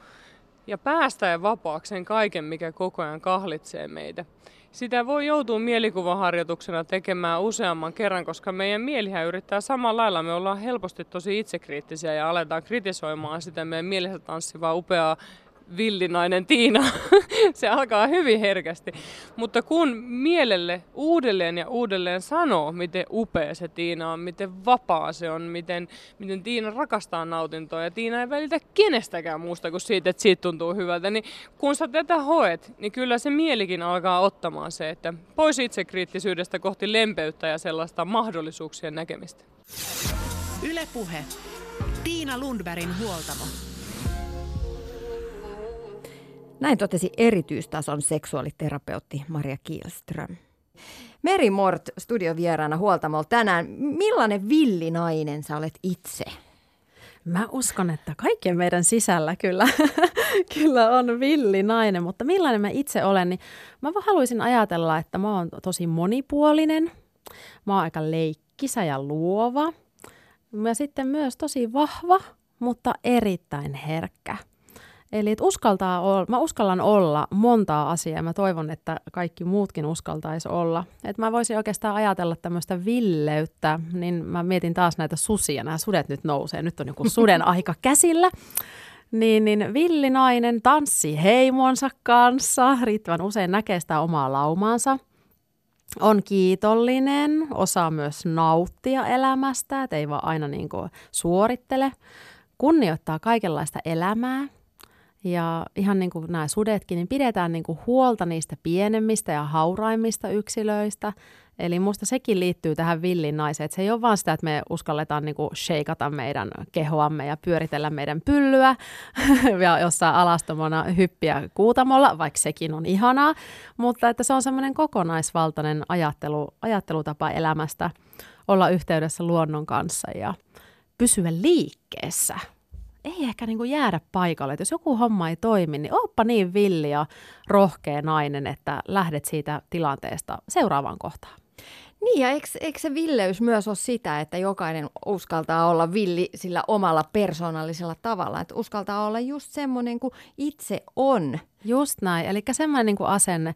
Ja päästään vapaaksi sen kaiken, mikä koko ajan kahlitsee meitä. Sitä voi joutua mielikuvaharjoituksena tekemään useamman kerran, koska meidän mielihän yrittää samalla lailla. Me ollaan helposti tosi itsekriittisiä ja aletaan kritisoimaan sitä meidän mielessä tanssivaa upeaa villinainen Tiina. [laughs] se alkaa hyvin herkästi. Mutta kun mielelle uudelleen ja uudelleen sanoo, miten upea se Tiina on, miten vapaa se on, miten, miten Tiina rakastaa nautintoa ja Tiina ei välitä kenestäkään muusta kuin siitä, että siitä tuntuu hyvältä, niin kun sä tätä hoet, niin kyllä se mielikin alkaa ottamaan se, että pois itsekriittisyydestä kohti lempeyttä ja sellaista mahdollisuuksien näkemistä. Ylepuhe. Tiina Lundbergin huoltamo. Näin totesi erityistason seksuaaliterapeutti Maria Kielström. Meri Mort studiovieraana huoltamolla tänään. Millainen villinainen sä olet itse? Mä uskon, että kaikkien meidän sisällä kyllä, [laughs] kyllä on villi nainen, mutta millainen mä itse olen, niin mä haluaisin ajatella, että mä oon tosi monipuolinen, mä oon aika leikkisä ja luova, ja sitten myös tosi vahva, mutta erittäin herkkä. Eli että uskaltaa olla, mä uskallan olla montaa asiaa mä toivon, että kaikki muutkin uskaltaisi olla. Että mä voisin oikeastaan ajatella tämmöistä villeyttä, niin mä mietin taas näitä susia, nämä sudet nyt nousee, nyt on joku suden [laughs] aika käsillä. Niin, niin villinainen tanssi heimonsa kanssa, riittävän usein näkee sitä omaa laumaansa. On kiitollinen, osaa myös nauttia elämästä, että ei vaan aina niin kuin suorittele. Kunnioittaa kaikenlaista elämää, ja ihan niin kuin nämä sudetkin, niin pidetään niin kuin huolta niistä pienemmistä ja hauraimmista yksilöistä. Eli musta sekin liittyy tähän villin naiseen, että se ei ole vaan sitä, että me uskalletaan niin kuin sheikata meidän kehoamme ja pyöritellä meidän pyllyä [laughs] ja jossain alastomana hyppiä kuutamolla, vaikka sekin on ihanaa, mutta että se on semmoinen kokonaisvaltainen ajattelu, ajattelutapa elämästä olla yhteydessä luonnon kanssa ja pysyä liikkeessä ei ehkä niin kuin jäädä paikalle. Et jos joku homma ei toimi, niin oppa niin villi ja rohkea nainen, että lähdet siitä tilanteesta seuraavaan kohtaan. Niin, ja eikö, eikö se villeys myös ole sitä, että jokainen uskaltaa olla villi sillä omalla persoonallisella tavalla, että uskaltaa olla just semmoinen kuin itse on. Just näin, eli semmoinen niin kuin asenne,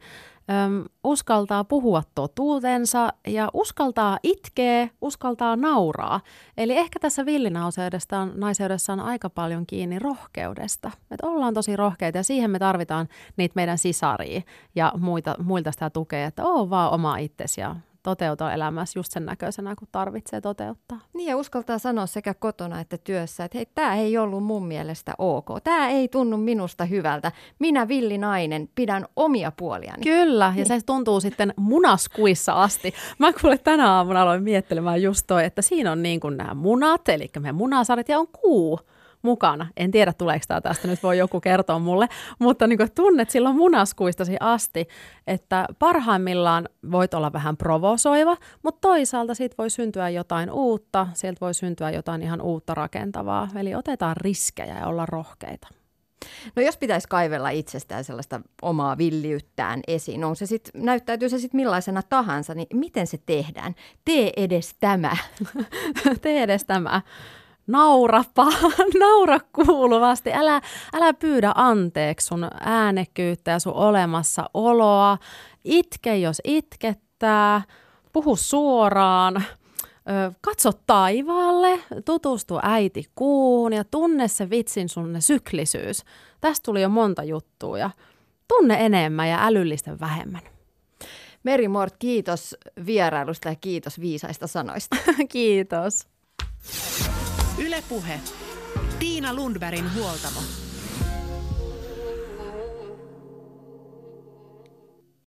Öm, uskaltaa puhua totuutensa ja uskaltaa itkeä, uskaltaa nauraa. Eli ehkä tässä villinauseudessa on, naiseudessa on aika paljon kiinni rohkeudesta. Et ollaan tosi rohkeita ja siihen me tarvitaan niitä meidän sisaria ja muita, muilta sitä tukea, että oo vaan oma itsesi ja toteuta elämässä just sen näköisenä, kun tarvitsee toteuttaa. Niin ja uskaltaa sanoa sekä kotona että työssä, että hei, tämä ei ollut mun mielestä ok. Tämä ei tunnu minusta hyvältä. Minä villi nainen pidän omia puoliani. Kyllä, niin. ja se tuntuu sitten munaskuissa asti. Mä kuule tänä aamuna aloin miettelemään just toi, että siinä on niin kuin nämä munat, eli me munasaret ja on kuu mukana. En tiedä, tuleeko tämä tästä, nyt voi joku kertoa mulle, mutta niin tunnet silloin munaskuistasi asti, että parhaimmillaan voit olla vähän provosoiva, mutta toisaalta siitä voi syntyä jotain uutta, sieltä voi syntyä jotain ihan uutta rakentavaa. Eli otetaan riskejä ja olla rohkeita. No jos pitäisi kaivella itsestään sellaista omaa villiyttään esiin, on se sit, näyttäytyy se sitten millaisena tahansa, niin miten se tehdään? Tee edes tämä. [laughs] Tee edes tämä naurapa, [laughs] naura kuuluvasti, älä, älä pyydä anteeksi sun äänekkyyttä ja sun olemassaoloa, itke jos itkettää, puhu suoraan, katso taivaalle, tutustu äiti kuun ja tunne se vitsin sun syklisyys. Tästä tuli jo monta juttua ja tunne enemmän ja älyllisten vähemmän. Meri Mort, kiitos vierailusta ja kiitos viisaista sanoista. [laughs] kiitos. Ylepuhe. Tiina Lundbergin huoltamo.